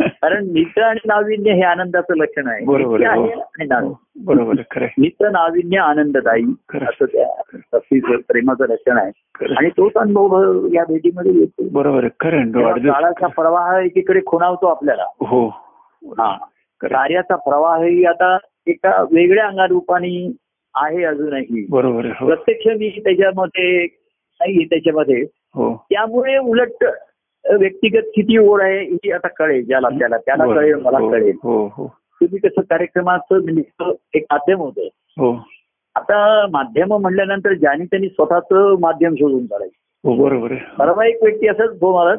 कारण नित्य आणि नाविन्य हे आनंदाचं लक्षण आहे बरोबर हो. आणि हो. बरोबर. नित्य नाविन्य आनंददायी. असं त्या प्रेमाचं लक्षण आहे. आणि तोच अनुभव या भेटीमध्ये येतो बरोबर. खरं काळाचा प्रवाह एकीकडे खुणावतो आपल्याला हो हा. कार्याचा प्रवाहही आता एका वेगळ्या अंगारूपाने आहे अजूनही. बरोबर. हो. प्रत्यक्ष मी त्याच्यामध्ये नाही त्याच्यामध्ये. हो. त्यामुळे उलट व्यक्तिगत किती ओढ आहे ही आता कळेल ज्याला त्याला त्याला. कळेल मला हो, कळेल. तुम्ही कसं कार्यक्रमाचं म्हणजे एक माध्यम होतं. आता माध्यम म्हणल्यानंतर ज्याने त्यांनी स्वतःच माध्यम शोधून काढायचं. बरोबर परवा एक व्यक्ती असंच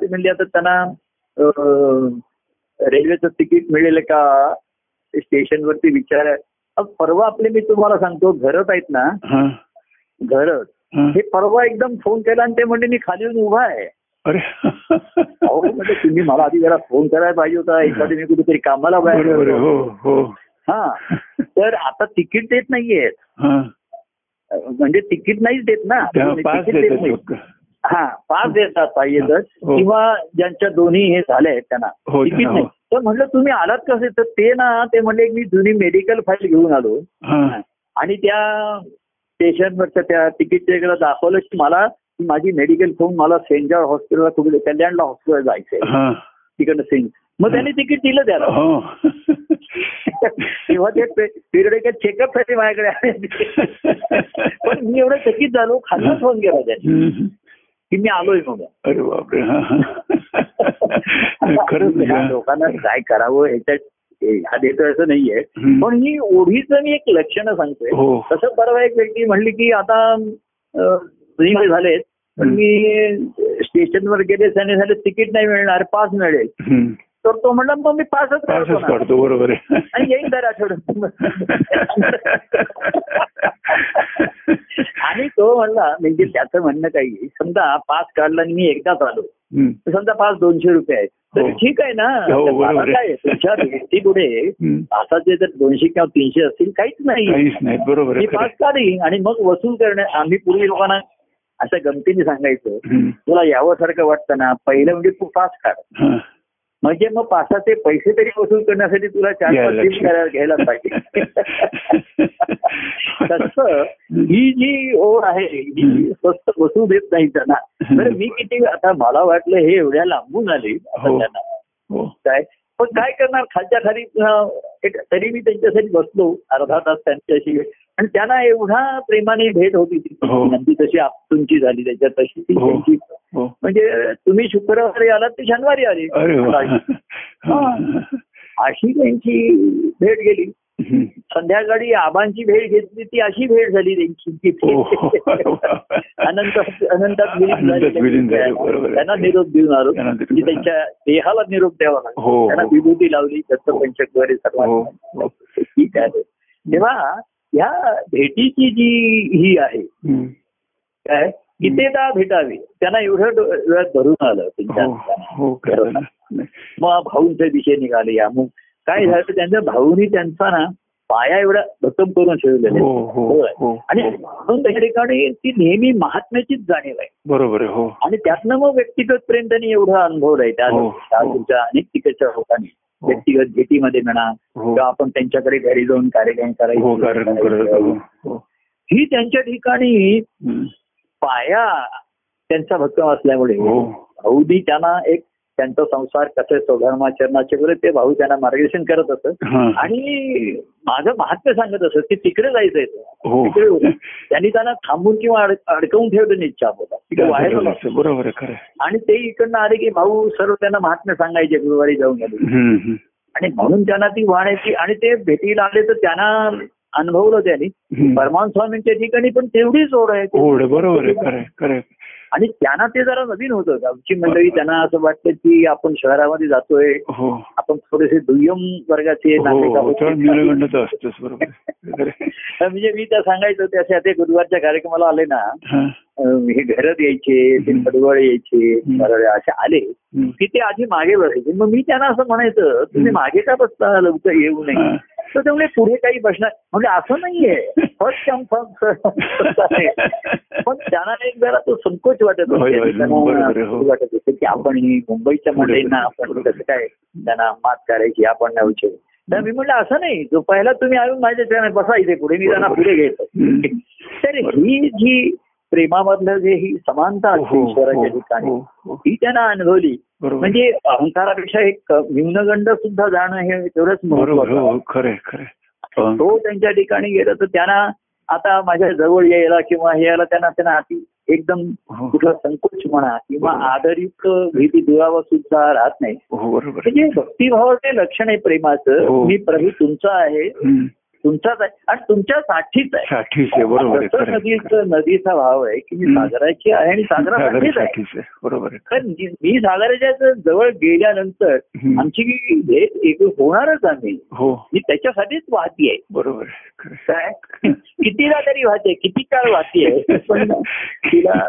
ते म्हणजे आता त्यांना रेल्वेचं तिकीट मिळेल का? स्टेशनवरती विचार. परवा आपले मी तुम्हाला सांगतो घरच आहेत ना हा. घरच हा. परवा एकदम फोन केला आणि ते म्हणजे मी खाली येऊन उभा आहे. अरे. अहो म्हणजे तुम्ही मला आधी जरा फोन करायला पाहिजे होता. एखादी मी कुठेतरी कामाला बाहेर. हो हो. हा. तर आता तिकीट देत नाहीयेत. हा. म्हणजे तिकीट नाहीच देत ना. हा पास देतात पाहिजे तर हो. किंवा ज्यांच्या दोन्ही हे हो, तिकीट त्यांना, नाही हो. तर म्हटलं तुम्ही आलात कसे तर ते ना ते म्हणले मी जुनी मेडिकल फाईल घेऊन आलो हा. आणि त्या स्टेशनवरच्या त्या तिकीट दाखवलं की मला माझी मेडिकल घेऊन मला सेंट जॉर्ज हॉस्पिटलला कुठे कल्याणला हॉस्पिटल जायचंय हा. तिकडनं सेंट मग त्यांनी तिकीट दिलं त्याला हो. तेव्हा ते पिरियडिकल चेकअपसाठी माझ्याकडे आले पण मी एवढं चकित झालो खाल्ला फोन केला त्याने. की मी आलोय म्हणून अरे बापरे. (laughs) खरंच ना. लोकांना काय करावं ह्याच्यात ह्या देतोय असं नाहीये. पण ही ओढीचं मी एक लक्षणं सांगतोय हो तसं परवा एक व्यक्ती म्हणली की आता झालेत पण मी स्टेशनवर गेले त्याने झाले तिकीट नाही मिळणार पास मिळेल. तर तो म्हणला मग मी पासच. काढतो बरोबर आहे. आणि येईल दर आठवड्यात. आणि तो म्हणला म्हणजे त्याचं म्हणणं काही समजा पास काढला आणि मी एकदाच आलो. समजा पास दोनशे रुपये आहेत. तर हो. ठीक आहे ना. हो. काय? तुमच्या व्यक्ती पुढे. पासाचे जर दोनशे किंवा तीनशे असतील काहीच नाही बरोबर मी पास काढीन आणि मग वसूल करणे आम्ही पूर्वी लोकांना असं गमतीने सांगायचं. तुला यावंसारखं वाटतं ना? पहिलं म्हणजे तू पास काढ. म्हणजे मग पासाचे पैसे तरी वसूल करण्यासाठी तुला चार पाच. घ्यायला पाहिजे. तसं ही जी ओढ आहे ही स्वस्त बसू देत नाही त्यांना. तर मी किती आता मला वाटलं हे एवढ्या लांबून आले आता हो. त्यांना हो. काय? पण काय करणार? खालच्या खाली एक तरी मी त्यांच्यासाठी बसलो अर्धा तास त्यांच्याशी आणि त्यांना एवढा प्रेमाने भेट होती ती हो. नंदी तशी आप- तुमची झाली त्याच्यात तशी ती हो. त्यांची हो म्हणजे तुम्ही शुक्रवारी आलात ते शनिवारी आले. अशी त्यांची भेट गेली. संध्याकाळी आबांची भेट घेतली ती अशी भेट झाली त्यांची. (laughs) अनंत अनंतात विलीन. त्यांना निरोप देऊन आलो त्यांच्या देहाला निरोप द्यावा लागला त्यांना. विभूती लावली दत्तपंचकद्वारे हो सर्वांना. ठीक आहे तेव्हा या भेटीची जी ही आहे. काय कितेदा भेटावी त्यांना एवढं डोळ्यात भरून आलं त्यांच्या हो हो. मग भाऊंच्या दिशेने निघाले या मग काय झालं त्यांच्या भाऊनी त्यांचा ना पाया एवढा भक्कम करून ठेवलेला हो. हो. हो आणि हो. म्हणून त्या ठिकाणी ती नेहमी महात्म्याचीच जाणीव आहे बरोबर हो आणि त्यातनं मग व्यक्तिगत प्रेम त्यांनी एवढं अनुभवलंय त्या हो, त्या हो. तुमच्या अनेक तिकडच्या लोकांनी हो. व्यक्तिगत भेटीमध्ये म्हणा हो. किंवा आपण त्यांच्याकडे घरी जाऊन कार्यक्रम हो करायचे हो हो. ही त्यांच्या ठिकाणी. पाया त्यांचा भक्कम असल्यामुळे हो. भाऊदी त्यांना एक त्यांचा संसार कसे स्वधर्माचरणाचे वगैरे ते भाऊ त्यांना मार्गदर्शन करत असत हा. आणि माझं महात्म्य सांगत असत की तिकडे जायचंय. हो तिकडे. त्यांनी त्यांना थांबून किंवा अड- अडकवून ठेवलं इच्छा होता तिकडे. बरोबर. आणि ते इकडनं आले की भाऊ सर्व त्यांना महात्म्य सांगायचे गुरुवारी जाऊन आले. आणि म्हणून त्यांना ती वाढायची आणि ते भेटीला आले तर त्यांना अनुभवलं त्यांनी. परमान स्वामींच्या ठिकाणी पण तेवढीच ओढ आहे. हो बरोबर आहे. आणि त्यांना ते जरा नवीन होतं. गावची मंडळी त्यांना असं वाटतं की आपण शहरामध्ये जातोय. हो. आपण थोडेसे दुय्यम वर्गाचे हो हो (laughs) म्हणजे मी त्या सांगायचं ते गुरुवारच्या कार्यक्रमाला आले ना. हा. हे घरत यायचे ते खडवळ यायचे असे आले. की ते आधी मागे बसायचे. मग मी त्यांना असं म्हणायचं तुम्ही. मागे का बसता? लवकर येऊ नये. हा. तर ते म्हणजे पुढे काही बसणार म्हणजे असं नाहीये फर्स्ट कम फर्स्ट आहे पण त्यांना एक जरा तो संकोच वाटत हो. वाटत होतं की आपण ही मुंबईच्या मंडळींना आपण. कसं काय त्यांना मात करायची आपण नाही तर मी म्हटलं असं नाही जो पहिला तुम्ही आणून माझ्या बसा इथे पुढे मी त्यांना. पुढे घेतो हम्म. तर ही जी प्रेमामधलं जे ही समानता असते हो, ईश्वराच्या हो, ठिकाणी हो, हो. त्यांना अनुभवली म्हणजे अहंकारापेक्षा एक न्यूनगंड सुद्धा जाणं हे तेवढंच महत्वाचं तो त्यांच्या ठिकाणी गेला तर त्यांना आता माझ्या जवळ यायला किंवा हे यायला त्यांना त्यांना अति एकदम कुठला संकोच म्हणा किंवा. आदरित भीती दुरावा सुद्धा राहत नाही. म्हणजे भक्तिभावाचे लक्षण आहे प्रेमाचं. मी प्रभू तुमचा आहे. तुमचाच आहे आणि तुमच्यासाठीच आहे बरोबर. नदीचं नदीचा भाव आहे की मी. सागराची आहे आणि सागरासाठीच आहे बरोबर कारण जी- मी सागराच्या जवळ गेल्यानंतर. आमची भेट एक होणारच आम्ही हो मी त्याच्यासाठीच वाहती आहे बरोबर. काय कितीला तरी वाहते किती काळ वाहती आहे पण तिला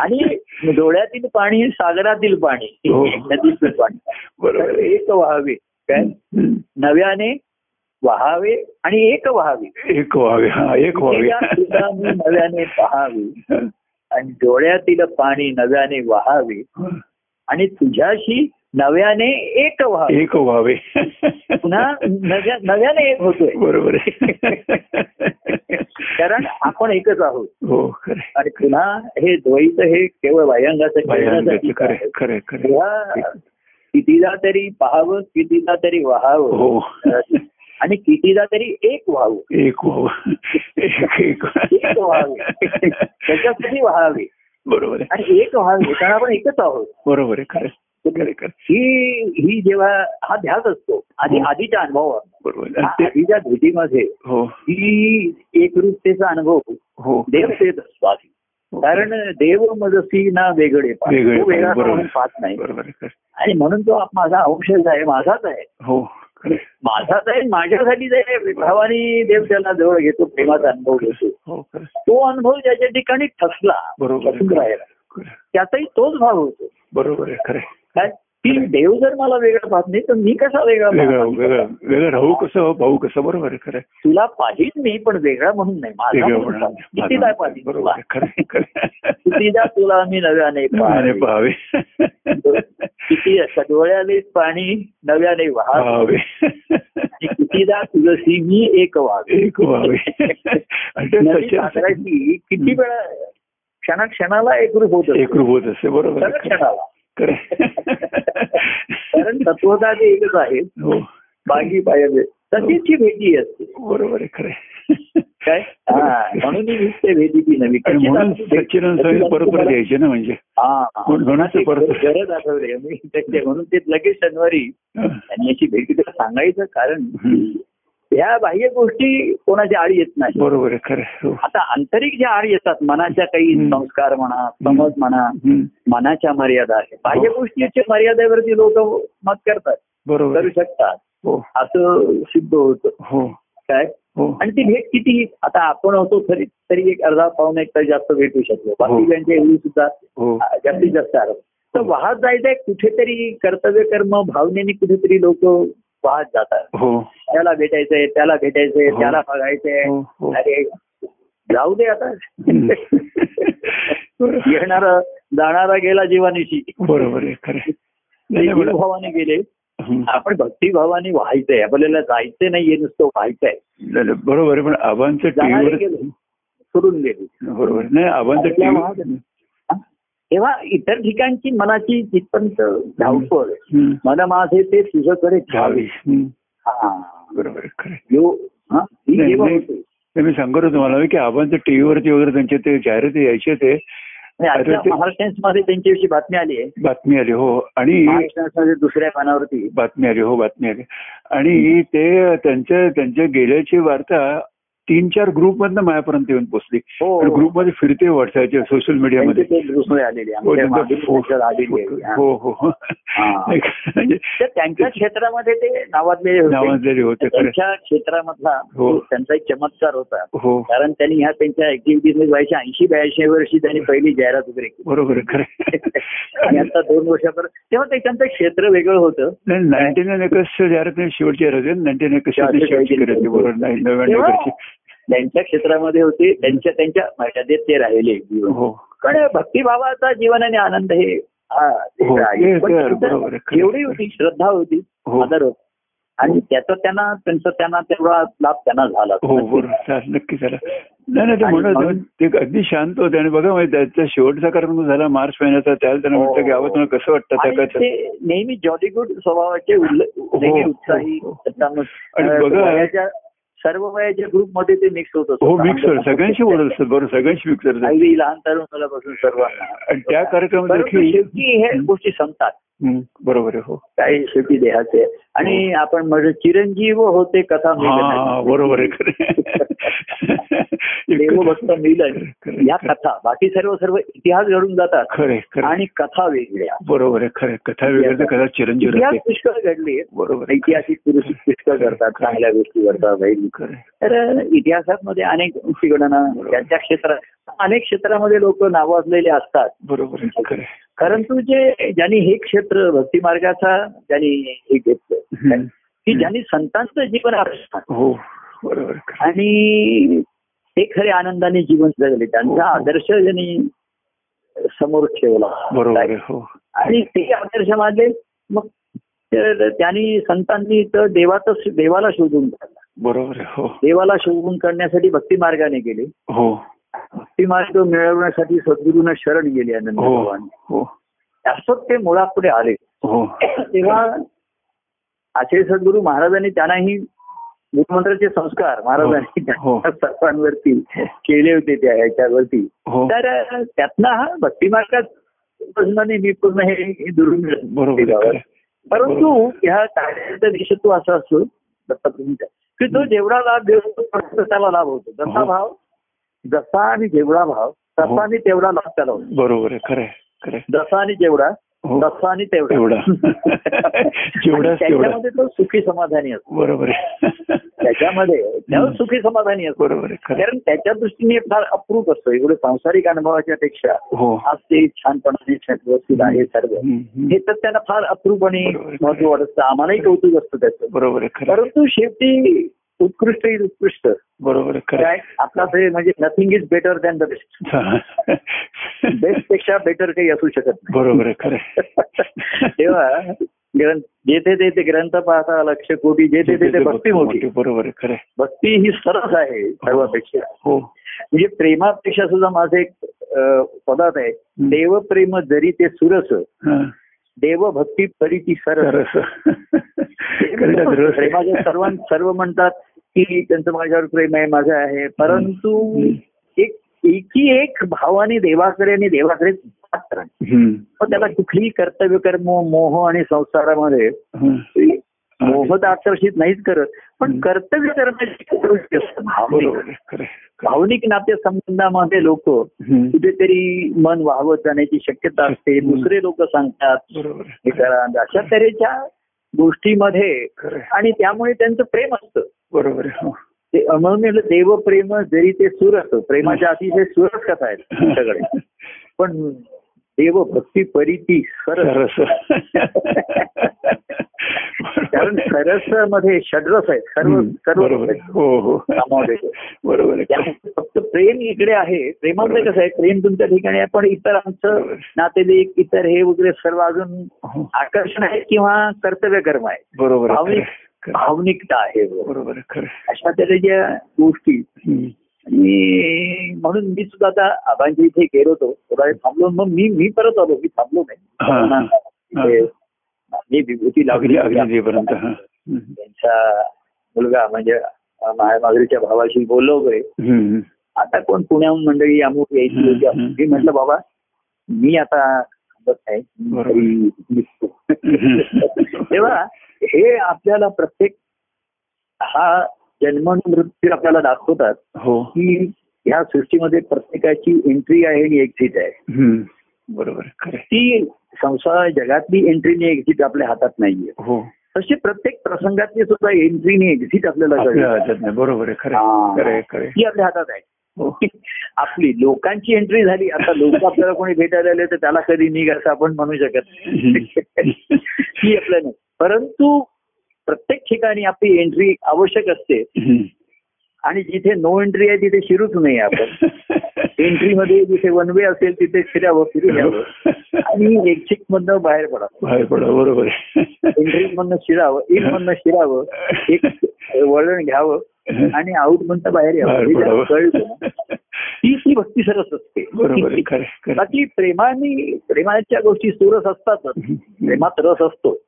आणि डोळ्यातील पाणी सागरातील पाणी हो. नदीतील पाणी बरोबर. एक व्हावे काय. नव्याने व्हावे आणि एक व्हावे. एक व्हावे हा एक व्हावे. नव्याने पहावे आणि डोळ्यातील पाणी नव्याने वहावे आणि तुझ्याशी नव्याने एक व्हावे. एक व्हावे. पुन्हा नव्या- नव्याने एक होतोय. बरोबर कारण आपण एकच आहोत. हो खरे आणि पुन्हा हे द्वैत हे केवळ खरे तेव्हा कितीदा तरी पाहावं कितीदा तरी व्हावं. हो. आणि कितीदा तरी एक व्हावं. एक व्हावं. एक व्हावे. त्याच्यासाठी व्हावे. बरोबर आहे. आणि एक व्हावे कारण आपण एकच आहोत. बरोबर आहे खरं ही ही जेव्हा हा ध्यास असतो आधी हो. आधीचा अनुभव आधीच्या भेटीमध्ये हो. ही एकरूपतेचा अनुभव हो. देव देत असतो आधी कारण देव मजसी ना वेगळे. वेगळे म्हणून पाहत नाही. बरोबर आहे खरं. आणि म्हणून तो माझा अंशच आहे माझाच आहे. (laughs) माझाच आहे माझ्यासाठी जे भावानी देव त्याला जवळ घेतो प्रेमाचा अनुभव घेतो. हो तो अनुभव ज्याच्या ठिकाणी ठसला बरोबर राहिला. त्याचाही तोच भाव होतो. बरोबर आहे खरं काय? की देव जर मला वेगळा पाहत नाही तर मी कसा वेगळा वेगळं राहू कसं भाऊ कसं? बरोबर आहे खरं तुला पाहिजे मी पण वेगळा म्हणून नाही. माझा. कितीदा तुला. कितीदा मी नव्याने पाहावे. किती डोळ्याने पाणी नव्याने व्हावे? कितीदा तुझशी मी एक व्हावे? एक व्हावे. सागराची किती वेळा क्षणाक्षणाला एकरूप होत. एकरूप होत असते बरोबर. क्षणाला. कारण तत्वता ते एकच आहे हो. बागी पाहिजे सचिनची भेटी असते. बरोबर आहे खरं काय? हा म्हणून ते भेटीची नवी आणि म्हणून स्वामी परत यायचे ना म्हणजे. ते परत- ते गरज आठवले. म्हणून ते लगेच शनिवारी. त्यांनी याची भेटी त्याला सांगायचं कारण. ह्या बाह्य गोष्टी कोणाच्या आडी येत नाही. बरोबर खरं हो. आता आंतरिक ज्या आड येतात मनाच्या काही. संस्कार म्हणा समज म्हणा. मनाच्या मर्यादा आहे बाह्य हो. गोष्टीच्या मर्यादेवरती लोक मत करतात. बरोबर करू. शकतात. हो. असं सिद्ध होतं. हो. काय? आणि ती भेट किती आता आपण होतो तरी तरी एक अर्धा पाऊन एक तास जास्त भेटू शकलो बाकीच्यांच्या एवढी सुद्धा जास्तीत जास्त तर वाहत जायचंय कुठेतरी कर्तव्य कर्म भावनेने कुठेतरी लोक वाहत जातात. हो. त्याला भेटायचंय त्याला भेटायचंय हो. त्याला बघायचंय. हो अरे जाऊ दे आता. (laughs) येणारा जाणारा गेला जीवानिशी. बरोबर. भावाने गेले. आपण भक्तिभावाने व्हायचंय. आपल्याला जायचं नाहीये नुसतं व्हायचंय. बरोबर आहे पण आबांचं जाणारे टीव्हीवर गेले सोडून गेले. बरोबर नाही वाहत- तेव्हा इतर ठिकाणची मनाची जिथपर्यंत धावपळ. मन माझे ते तुझ्याकडे. घ्यावे बरोबर ते मी सांगत होतो मला की आबांचं टीव्हीवरती वगैरे त्यांचे ते जाहिराती यायचे ते. ते- मध्ये त्यांच्याविषयी बातमी आली आहे. बातमी आली हो. आणि दुसऱ्या पानावरती. बातमी आली हो बातमी आली. आणि ते त्यांच्या त्यांच्या गेल्याची वार्ता तीन चार ग्रुप मधनं माझ्यापर्यंत येऊन पोहोचली हो. ग्रुपमध्ये फिरते व्हॉट्सअपच्या सोशल मीडियामध्ये हो. हा. हो हो हो हा. म्हणजे त्यांच्या क्षेत्रामध्ये ते नावाजलेले होते. नावाजलेले होते त्यांच्या क्षेत्रामधला हो. त्यांचा एक चमत्कार होता. हो. कारण त्यांनी ह्या त्यांच्या ऍक्टिव्हिटीजमध्ये व्हायच्या ऐंशी ब्याऐंशी वर्षी त्यांनी पहिली जाहिरात वगैरे केली. बरोबर आणि आता दोन वर्षापर्यंत तेव्हा ते त्यांचं क्षेत्र वेगळं होतं. नाईन्टी नाईन एकर्स जाहिरात शेवटची जाहिरात नाईन्टी नाईन चारशे शेवटची करायची बरोबर. नव्याण्णव त्यांच्या क्षेत्रामध्ये होते त्यांच्या त्यांच्या मर्यादेत ते राहिले जीवन हो. भक्तिभावाचा जीवन आणि आनंद हे हा. एवढी होती श्रद्धा होती हो. आदर होता. आणि त्याचा त्यांना त्यांचा त्यांना तेवढा लाभ त्यांना झाला. हो नक्की झाला. नाही नाही म्हणत म्हणून- ते अगदी शांत होते. आणि बघा माहिती त्याचा शेवटचा कार्यक्रम झाला मार्च महिन्याचा. त्याला त्यांना. म्हटलं की आवा तुम्हाला कसं वाटतं त्या नेहमी जॉली गुड स्वभावाचे उत्साही आणि बघा- सर्व वयाच्या ग्रुपमध्ये ते मिक्स होत. हो मिक्सर सगळ्यांशी बोलत असतात. बरोबर सगळ्यांशी मिक्सर अगदी लहान तरुणापासून सर्वांना आणि त्या देखील शेवटी हे गोष्टी संपतात. हं, बरोबर आहे हो. काय शेवटी देहाचे. आणि आपण म्हणजे चिरंजीव होते कथा हा. बरोबर आहे. (laughs) मिलन या कथा बाकी सर्व सर्व इतिहास घडून जातात. खरे खरं आणि कथा वेगळ्या. बरोबर आहे खरं कथा वेगळ्या कथा चिरंजीव इतिहास पुष्कळ घडले. बरोबर. ऐतिहासिक पुरुष पुष्कळ करतात चांगल्या गोष्टी करतात तर इतिहासामध्ये अनेक गोष्टी घडणं त्यांच्या क्षेत्रात अनेक क्षेत्रामध्ये लोक नावाजलेले असतात. बरोबर परंतु जे ज्यांनी हे क्षेत्र भक्ती मार्गाचा ज्यांनी हे घेतलं. की ज्यांनी संतांचं जीवन हो बरोबर. आणि ते खरे आनंदाने जीवन जगले. त्यांचा आदर्श ज्यांनी समोर ठेवला. बरोबर हो. आणि ते आदर्श मानले मग त्यांनी संतांनी तर देवाचं देवाला शोधून काढला. बरोबर हो. देवाला शोधून काढण्यासाठी भक्ती मार्गाने गेले. हो. भक्ती मार्ग मिळवण्यासाठी सद्गुरूंना शरण गेले आनंद हो भगवान. हो. ते मुळापुढे आले. हो. तेव्हा आचार्य सद्गुरू महाराजांनी त्यांनाही गुरुमंत्राचे संस्कार महाराजांनी हो. त्या सर्वांवरती केले होते त्या ह्याच्यावरती हो तर त्यातनं हा भक्ती मार्गात बसणारे मी पूर्ण हे हे आहे. परंतु ह्या कार्याचा दिशतो असा असतो दत्तप्रभूंचा की तो जेवढा लाभ देतो तसा त्याला लाभ होतो जसा हो. भाव जसा आणि जेवढा भाव तसा हो. आणि तेवढा लाभ त्याला होतो बरोबर आहे खरं खरं. जसा आणि जेवढा हो तसा आणि तेवढा. त्याच्यामध्ये तो सुखी समाधानी असतो. बरोबर त्याच्यामध्ये त्यावर सुखी समाधानी असतो. बरोबर. कारण त्याच्या दृष्टीने फार अप्रूप असतो. एवढे सांसारिक अनुभवाच्या पेक्षा हो. आज ते छानपणाने व्यवस्थित आहे सर्व. हे तर त्यांना फार अप्रूप आणि. महत्त्व वाटतं आम्हालाही कौतुक असतं त्याचं. बरोबर. परंतु शेवटी उत्कृष्ट इज उत्कृष्ट बरोबर काय आपला ते म्हणजे nothing is better than the best. बेस्टपेक्षा better काही असू शकत नाही बरोबर खरं. (laughs) तेव्हा ग्रंथ जेथे तेथे ग्रंथ पाहता लक्ष कोटी जेथे तेथे भक्ती मोठी बरोबर खरं. भक्ती ही सरस आहे सर्वापेक्षा हो म्हणजे प्रेमापेक्षा सुद्धा माझं एक पदार्थ आहे देव प्रेम जरी ते सुरस हा. देव भक्ती परी ती सरस. (laughs) प्रेमाच्या सर्व सर्व म्हणतात की त्यांचं माझ्यावर प्रेम आहे माझं आहे परंतु एक एकी एक भावाने देवाकडे आणि देवाकडे पात्र. मग त्याला कुठलीही कर्तव्य कर्म मोह आणि संसारामध्ये. मोह तर आकर्षित नाहीच करत पण. कर्तव्य करण्याची भावनिक. भावनिक नातेसंबंधामध्ये लोक. कुठेतरी मन वाहवत जाण्याची शक्यता असते. दुसरे लोक सांगतात. हे करा अशा तऱ्हेच्या गोष्टीमध्ये. आणि त्यामुळे त्यांचं प्रेम असतं बरोबर आहे हो. ते म्हणून देव प्रेम जरी ते सूर असतं प्रेमाच्या अतिशय सुरच कथा आहेत तुमच्याकडे (laughs) पण देव भक्ती परी ती सरस कारण सरसमध्ये षड्रस आहेत सर्व. सर्व बरोबर. हो हो फक्त प्रेम इकडे आहे प्रेमामध्ये कसं आहे प्रेम तुमच्या ठिकाणी आहे पण इतर आमचं. नातेवाईक इतर हे वगैरे सर्व अजून. आकर्षण आहे किंवा कर्तव्य कर्म आहे बरोबर भावनिकता आहे. बरोबर. अशा तऱ्हेच्या गोष्टी. आणि म्हणून मी सुद्धा आता आबांच्या इथे गेलो होतो थोडा वेळ थांबलो मग मी मी परत आलो मी थांबलो. नाही मी विभूती हा हम्म. त्यांचा मुलगा म्हणजे माझ्या मागरीच्या भावाशी बोललो वगैरे. आता कोण पुण्याहून मंडळी अमुक यायची. मी म्हटलं बाबा मी आता थांबत नाही. तेव्हा हे आपल्याला प्रत्येक हा जन्म मृत्यू आपल्याला दाखवतात हो. की ह्या सृष्टीमध्ये प्रत्येकाची एंट्री आहे आणि एक्झिट आहे. बरोबर. ती संसार जगातली एंट्री आणि एक्झिट आपल्या हातात नाहीये. हो. तशी प्रत्येक प्रसंगातली सुद्धा एंट्री आणि एक्झिट आपल्याला बरोबर हा. ती आपल्या हातात आहे. हो. (laughs) आपली लोकांची एंट्री झाली. आता लोक आपल्याला कोणी भेटायला आले तर त्याला कधी निघ असं आपण म्हणू शकत नाही. (laughs) ती आपल्या नाही. परंतु प्रत्येक ठिकाणी आपली एंट्री आवश्यक असते. आणि जिथे नो एंट्री आहे तिथे शिरूच नाही आपण. एंट्री मध्ये जिथे वन वे असेल तिथे फिरावं फिरू यावं आणि एक्झिट मधनं बाहेर पडावं बाहेर पडा बरोबर एंट्री मधनं शिरावं इन मधनं शिरावं एक वळण घ्यावं आणि आउट म्हणता बाहेर यावं. हे पडावं. ती ती भक्ती सरस असते. बाकी प्रेमाने प्रेमाच्या गोष्टी सुरस असतातच. प्रेमात रस असतो.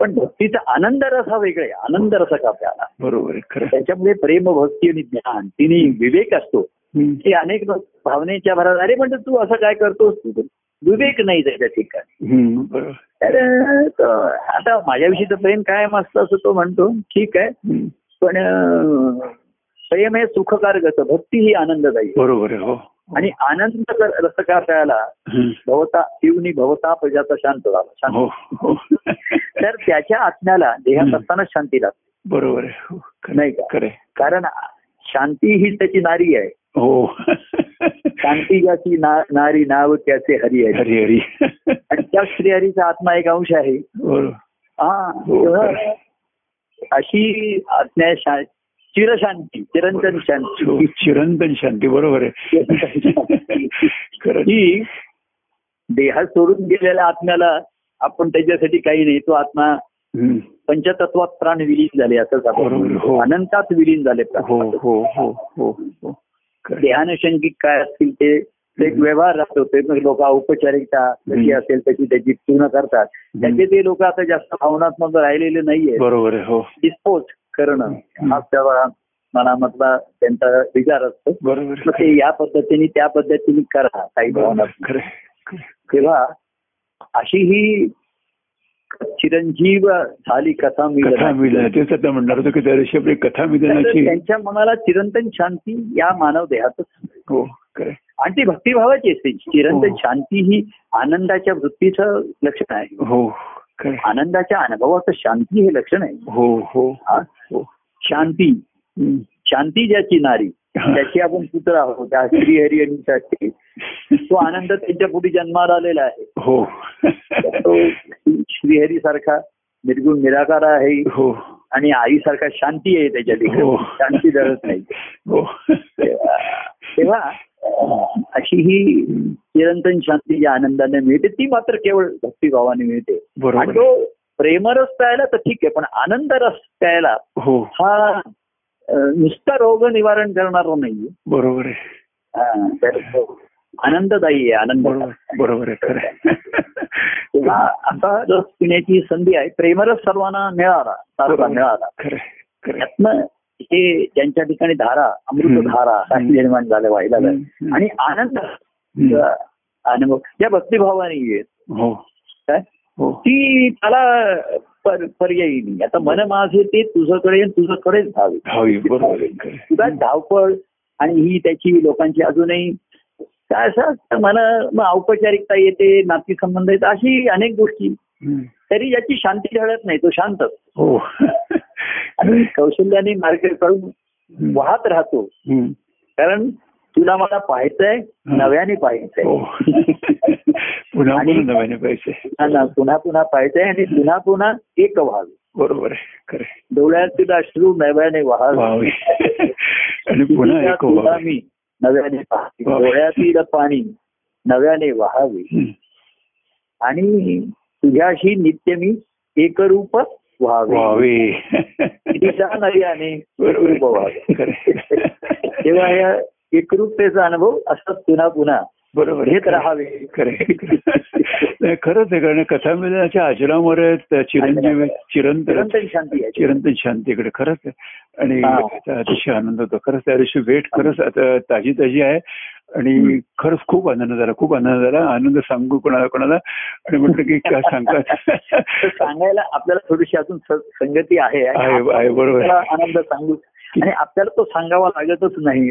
पण भक्तीचा आनंद रस हा वेगळा आहे. आनंद रस का आपल्याला? बरोबर. त्याच्यामध्ये प्रेम भक्ती आणि ज्ञान तिने विवेक असतो. ते अनेक भावनेच्या भरात अरे म्हणजे तू असं काय करतोस? तू विवेक नाही त्याच्या ठिकाणी. तर आता माझ्याविषयीचं प्रेम काय मस्त असं तो म्हणतो. ठीक आहे. पण प्रेम हे सुखकारक भक्ती ही आनंददायी बरोबर हो. आणि आनंद कर- रस का प्यायला हम्म. भवता शिवनी भवता प्रजाचा शांत झाला. शांत. हो. हो तर त्याच्या आत्म्याला देहात. असताना शांती लागते. बरोबर हो नाही का? कारण शांती ही त्याची नारी आहे. हो. शांती ज्याची ना- नारी नाव त्याचे हरी आहे. हरी हरी आणि त्या श्रीहरीचा आत्मा एक अंश आहे. हा हो. अशी आज्ञा शा- चिरशांती चिरंतन हो, शांती चिरंतन शांती बरोबर आहे खरं की देहा सोडून गेलेल्या आत्म्याला आपण त्याच्यासाठी काही नाही तो आत्मा. पंचतत्वात प्राण विलीन झाले असंच आपण. हो. अनंतात विलीन झाले. हो हो हो हो हो खरं. देहानुषंगिक काय असतील ते एक व्यवहार राहतो ते लोक औपचारिकता कशी. असेल त्याची त्याची पूर्ण करतात त्याचे ते लोक आता जास्त भावनात्मक राहिलेले नाहीये बरोबर हो डिस्पोज करणं. हा त्या मनामधला त्यांचा विचार असतो बरोबर. ते या पद्धतीने त्या पद्धतीने करा काही भावना. तेव्हा अशी ही चिरंजीव झाली कथा मिलन तेच आता म्हणणार होतो की आपली कथा मिलनाची त्यांच्या मनाला चिरंतन शांती या मानव देहातच हो. आणि ती भक्तिभावाची असते चिरंतन हो. शांती ही आनंदाच्या वृत्तीचं लक्षण आहे हो. आनंदाच्या अनुभवाचं शांती हे लक्षण आहे. हो हो. हा? हो. शांती. शांती ज्याची नारी त्याची आपण पुत्र आहोत त्या श्रीहरी आणि तो आनंद त्यांच्या पुढे जन्माला आलेला आहे. हो. तो श्रीहरी सारखा निर्गुण निराकार आहे. हो. आणि आईसारखा शांती आहे त्याच्या हो. ठिकाणी शांती धरत नाही. हो. तेव्हा अशी ही चिरंतन शांती ज्या आनंदाने मिळते ती मात्र केवळ भक्तिभावाने मिळते आणि तो प्रेमरस प्यायला तर ठीक आहे पण आनंद रस प्यायला हो हा नुसता रोग निवारण करणारा नाहीये बरोबर आहे आनंददायी आहे आनंद बरोबर आहे. तेव्हा असा रस पिण्याची संधी आहे प्रेमरस सर्वांना मिळाला. मिळाला खरं. त्यातनं हे ज्यांच्या ठिकाणी धारा अमृतधारा हम्म. अशी निर्माण झाल्या व्हायला. आणि आनंद. अनुभव या भक्तिभावाने येत हो. काय? हो. ती त्याला पर- पर्यायी नाही. आता मन माझे ते तुझ्याकडे तुझ्याकडेच धावे. तुझा धावपळ आणि ही त्याची लोकांची अजूनही काय असं मला मग औपचारिकता येते नातेसंबंध येतात अशी अनेक गोष्टी. तरी याची शांती ढळत नाही तो शांत हो (laughs) आणि कौशल्याने मार्ग काढून हम्म. वाहत राहतो. कारण तुला मला पाहायचंय नव्याने पाहायचंय हो (laughs) पुन्हा आणि- पुन्हा नव्याने पैसे ना, पुन्हा पुन्हा पाहायचंय आणि पुन्हा पुन्हा एक व्हावे बरोबर आहे. डोळ्यातील अश्रू नव्याने व्हावे. व्हावे आणि पुन्हा तुला. मी नव्याने पाहावे. डोळ्यातील पाणी नव्याने व्हावे. आणि तुझ्याशी नित्य मी एकरूप व्हावे तिच्या नव्याने. तेव्हा या एकरूपतेचा अनुभव असंच पुन्हा पुन्हा. बरोबर. घेत राहावे. खरं खरंच आहे कारण कथा मिलनाच्या आचरणावर चिरंजीवी चिरंतन चिरंतन शांती चिरंतन शांतीकडे. खरंच आहे. आणि हा. अतिशय आनंद होतो. खरंच त्या दिवशी भेट खरंच आता ताजी ताजी आहे. आणि खरंच खूप आनंद झाला खूप आनंद झाला. आनंद सांगू कोणाला कोणाला? आणि म्हटलं की काय सांगतात (laughs) सांगायला आपल्याला थोडीशी अजून संगती आहे बरोबर. आनंद सांगू. आणि आपल्याला तो सांगावा लागतच नाही.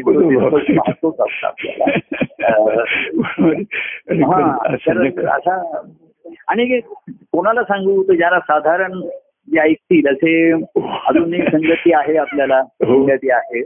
हा, असा आणि कोणाला सांगू? तर ज्याला साधारण जे ऐकतील असे अजूनही संगती आहे आपल्याला हो. संगती आहे.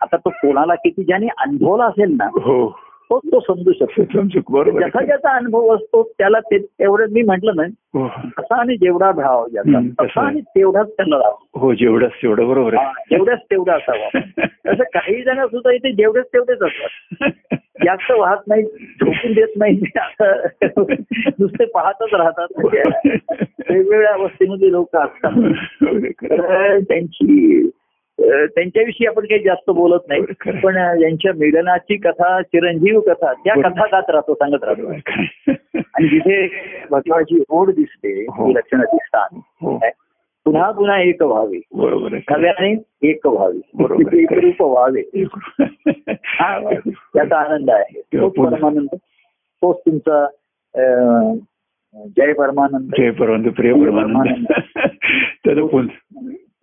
आता तो कोणाला किती ज्याने अनुभवला असेल ना हो. तो तो समजू शकतो. ज्याचा. ज्याचा अनुभव असतो त्याला ते तेवढं मी म्हटलं ना हो. तसा आणि जेवढा भाव ज्याचा तसा. तसा आणि तेवढाच त्यांना राहावा हो जेवढंच तेवढं बरोबर हा, जेवढंच तेवढा असावा. तसं काही जण सुद्धा इथे जेवढेच तेवढेच असतात. जास्त वाहत नाही झोपून देत नाही असं नुसते पाहतच राहतात. म्हणजे (laughs) वेगवेगळ्या अवस्थेमध्ये लोक असतात. तर त्यांची त्यांच्याविषयी आपण काही जास्त बोलत नाही. पण यांच्या मिलनाची कथा चिरंजीव कथा त्या. कथा गात राहतो सांगत राहतो. आणि जिथे भगवाची ओढ दिसते हो. लक्षणं दिसतात हो. पुन्हा पुन्हा एक व्हावे. बरोबर नव्याने एक व्हावे. बरोबर. तिथे एकरूप व्हावे. हा त्याचा आनंद आहे. पुन्हा- परमानंद. तोच तुमचा जय परमानंद. जय परमानंद प्रिय परमानंद.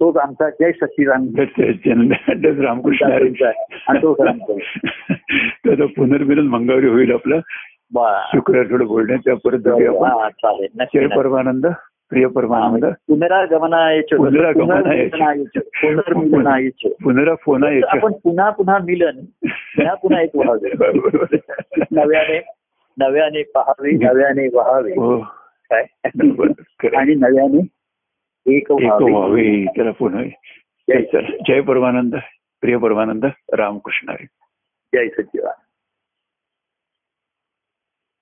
तोच आमचा जय सच्चिदानंद. रामकृष्ण. आणि तोच (laughs) पुनर्मिलन मंगळवारी होईल आपलं. शुक्रवार थोडं बोलण्याच्या परत जय. परमानंद प्रिय परमानंद. पुनरागमनायच पुनरागमनायच. पुनरा फोना आपण पुन्हा पुन्हा मिलन. पुन्हा पुन्हा एक व्हावे. (laughs) नव्याने नव्याने पहावे (laughs) नव्याने व्हावे. हो. काय. आणि नव्याने एक व्हावे त्याला पुन्हा जय परमानंद प्रिय परमानंद रामकृष्ण हरी. जय सचिवान